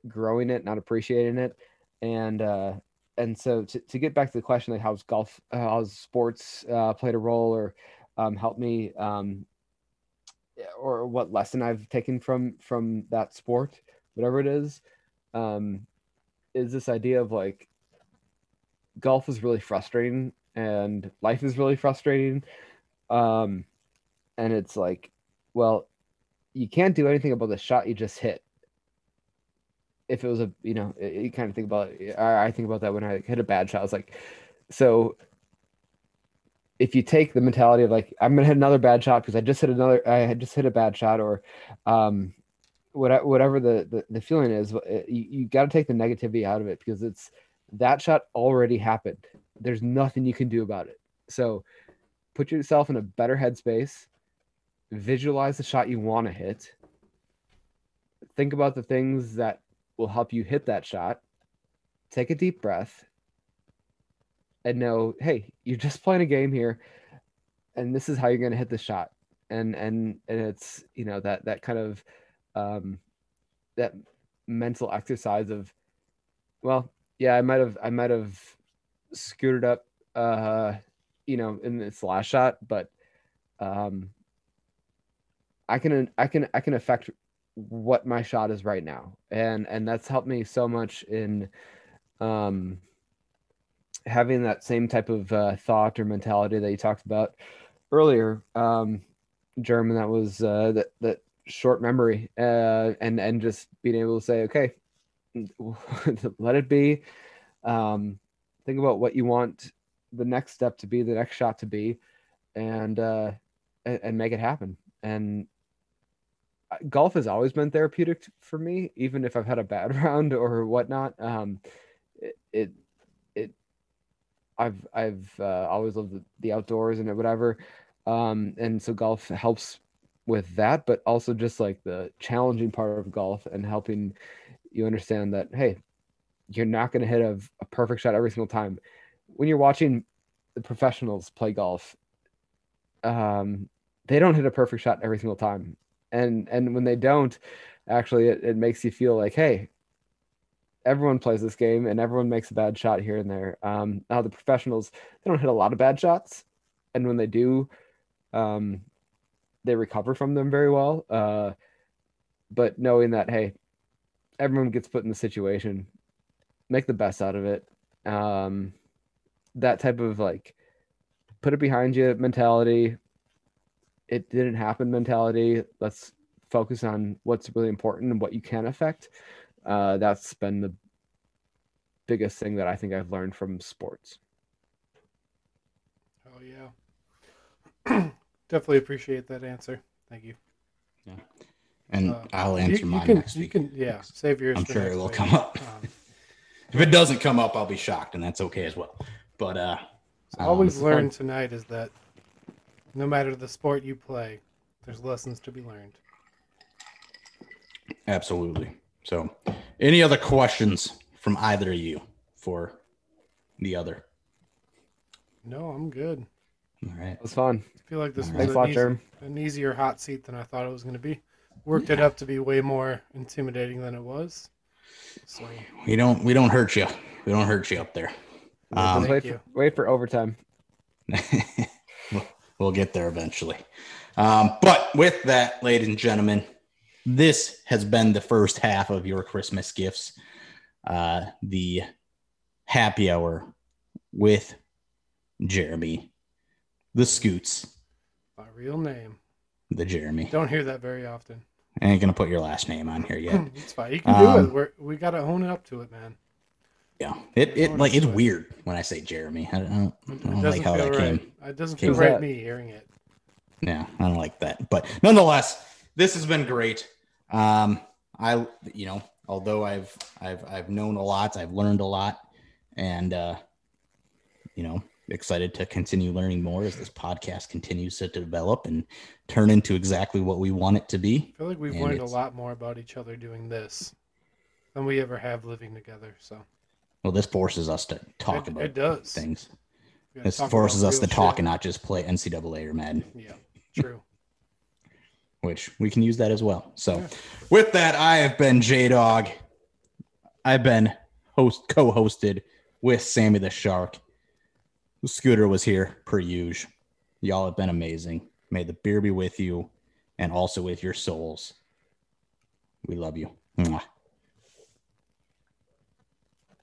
growing it, not appreciating it, and uh, and so to, to get back to the question like how's golf, uh, how's sports uh, played a role or um, helped me, um, or what lesson I've taken from from that sport, whatever it is. Um, is this idea of like golf is really frustrating and life is really frustrating um and it's like well you can't do anything about the shot you just hit. If it was a you know you kind of think about it, I, think about that when i hit a bad shot. I was like so if you take the mentality of like i'm gonna hit another bad shot because i just hit another i had just hit a bad shot or um whatever whatever the, the the feeling is you, you got to take the negativity out of it because it's that shot already happened. There's nothing you can do about it. So put yourself in a better headspace visualize the shot you want to hit. Think about the things that will help you hit that shot. Take a deep breath and know hey you're just playing a game here and this is how you're going to hit the shot. And and and it's you know that that kind of um, that mental exercise of, well, yeah, I might have, I might have scooted up, uh, you know, in this last shot, but, um, I can, I can, I can affect what my shot is right now, and and that's helped me so much in, um, having that same type of uh, thought or mentality that you talked about earlier, um, German, that was uh, that that short memory, uh, and and just being able to say, okay, let it be. Um, think about what you want the next step to be, the next shot to be, and uh, and, and make it happen. And golf has always been therapeutic for me, even if I've had a bad round or whatnot. Um, it, it, it I've I've uh, always loved the, outdoors and whatever, um, and so golf helps with that, but also just like the challenging part of golf and helping you understand that hey, you're not going to hit a, a perfect shot every single time. When you're watching the professionals play golf, um, they don't hit a perfect shot every single time and and when they don't actually it, it makes you feel like hey everyone plays this game and everyone makes a bad shot here and there. Um now the professionals they don't hit a lot of bad shots. And when they do um they recover from them very well. Uh but knowing that hey everyone gets put in the situation make the best out of it. Um that type of like put it behind you mentality it didn't happen mentality. Let's focus on what's really important and what you can affect. Uh, that's been the biggest thing that I think I've learned from sports. Oh yeah, definitely appreciate that answer. Thank you. Yeah, and uh, I'll answer you, mine you can, next You can, yeah, save yours. I'm sure it will week. come up. Um, if it doesn't come up, I'll be shocked, and that's okay as well. But uh, so always um, learn tonight is that no matter the sport you play, there's lessons to be learned. Absolutely. So, any other questions from either of you for the other? No, I'm good. All right. It was fun. I feel like this All was right. an, easy, an, easier hot seat than I thought it was going to be. Worked yeah. it up to be way more intimidating than it was. So we don't we don't hurt you. We don't hurt you up there. Um, wait, for, wait for overtime. we'll get there eventually. Um, but with that, ladies and gentlemen, this has been the first half of your Christmas gifts. Uh, the happy hour with Jeremy, the Scoots. My real name. The Jeremy. Don't hear that very often. I ain't gonna put your last name on here yet. it's fine. You can do um, it. We're, we gotta own it up to it, man. Yeah, it it like it's weird when I say Jeremy. I don't, I don't like how that right. came. It doesn't feel right me hearing it. Yeah, I don't like that. But nonetheless, this has been great. Um, I you know, although I've I've I've known a lot, I've learned a lot, and uh, you know, excited to continue learning more as this podcast continues to develop and turn into exactly what we want it to be. I feel like we've and learned a lot more about each other doing this than we ever have living together. So well, this forces us to talk it, about it does. things. This forces us to talk shit. and not just play NCAA or Madden. Yeah, true. Which we can use that as well. So, yeah. with that, I have been J Dog. I've been host co-hosted with Sammy the Shark. The scooter was here per usual. Y'all have been amazing. May the beer be with you and also with your souls. We love you. Mwah.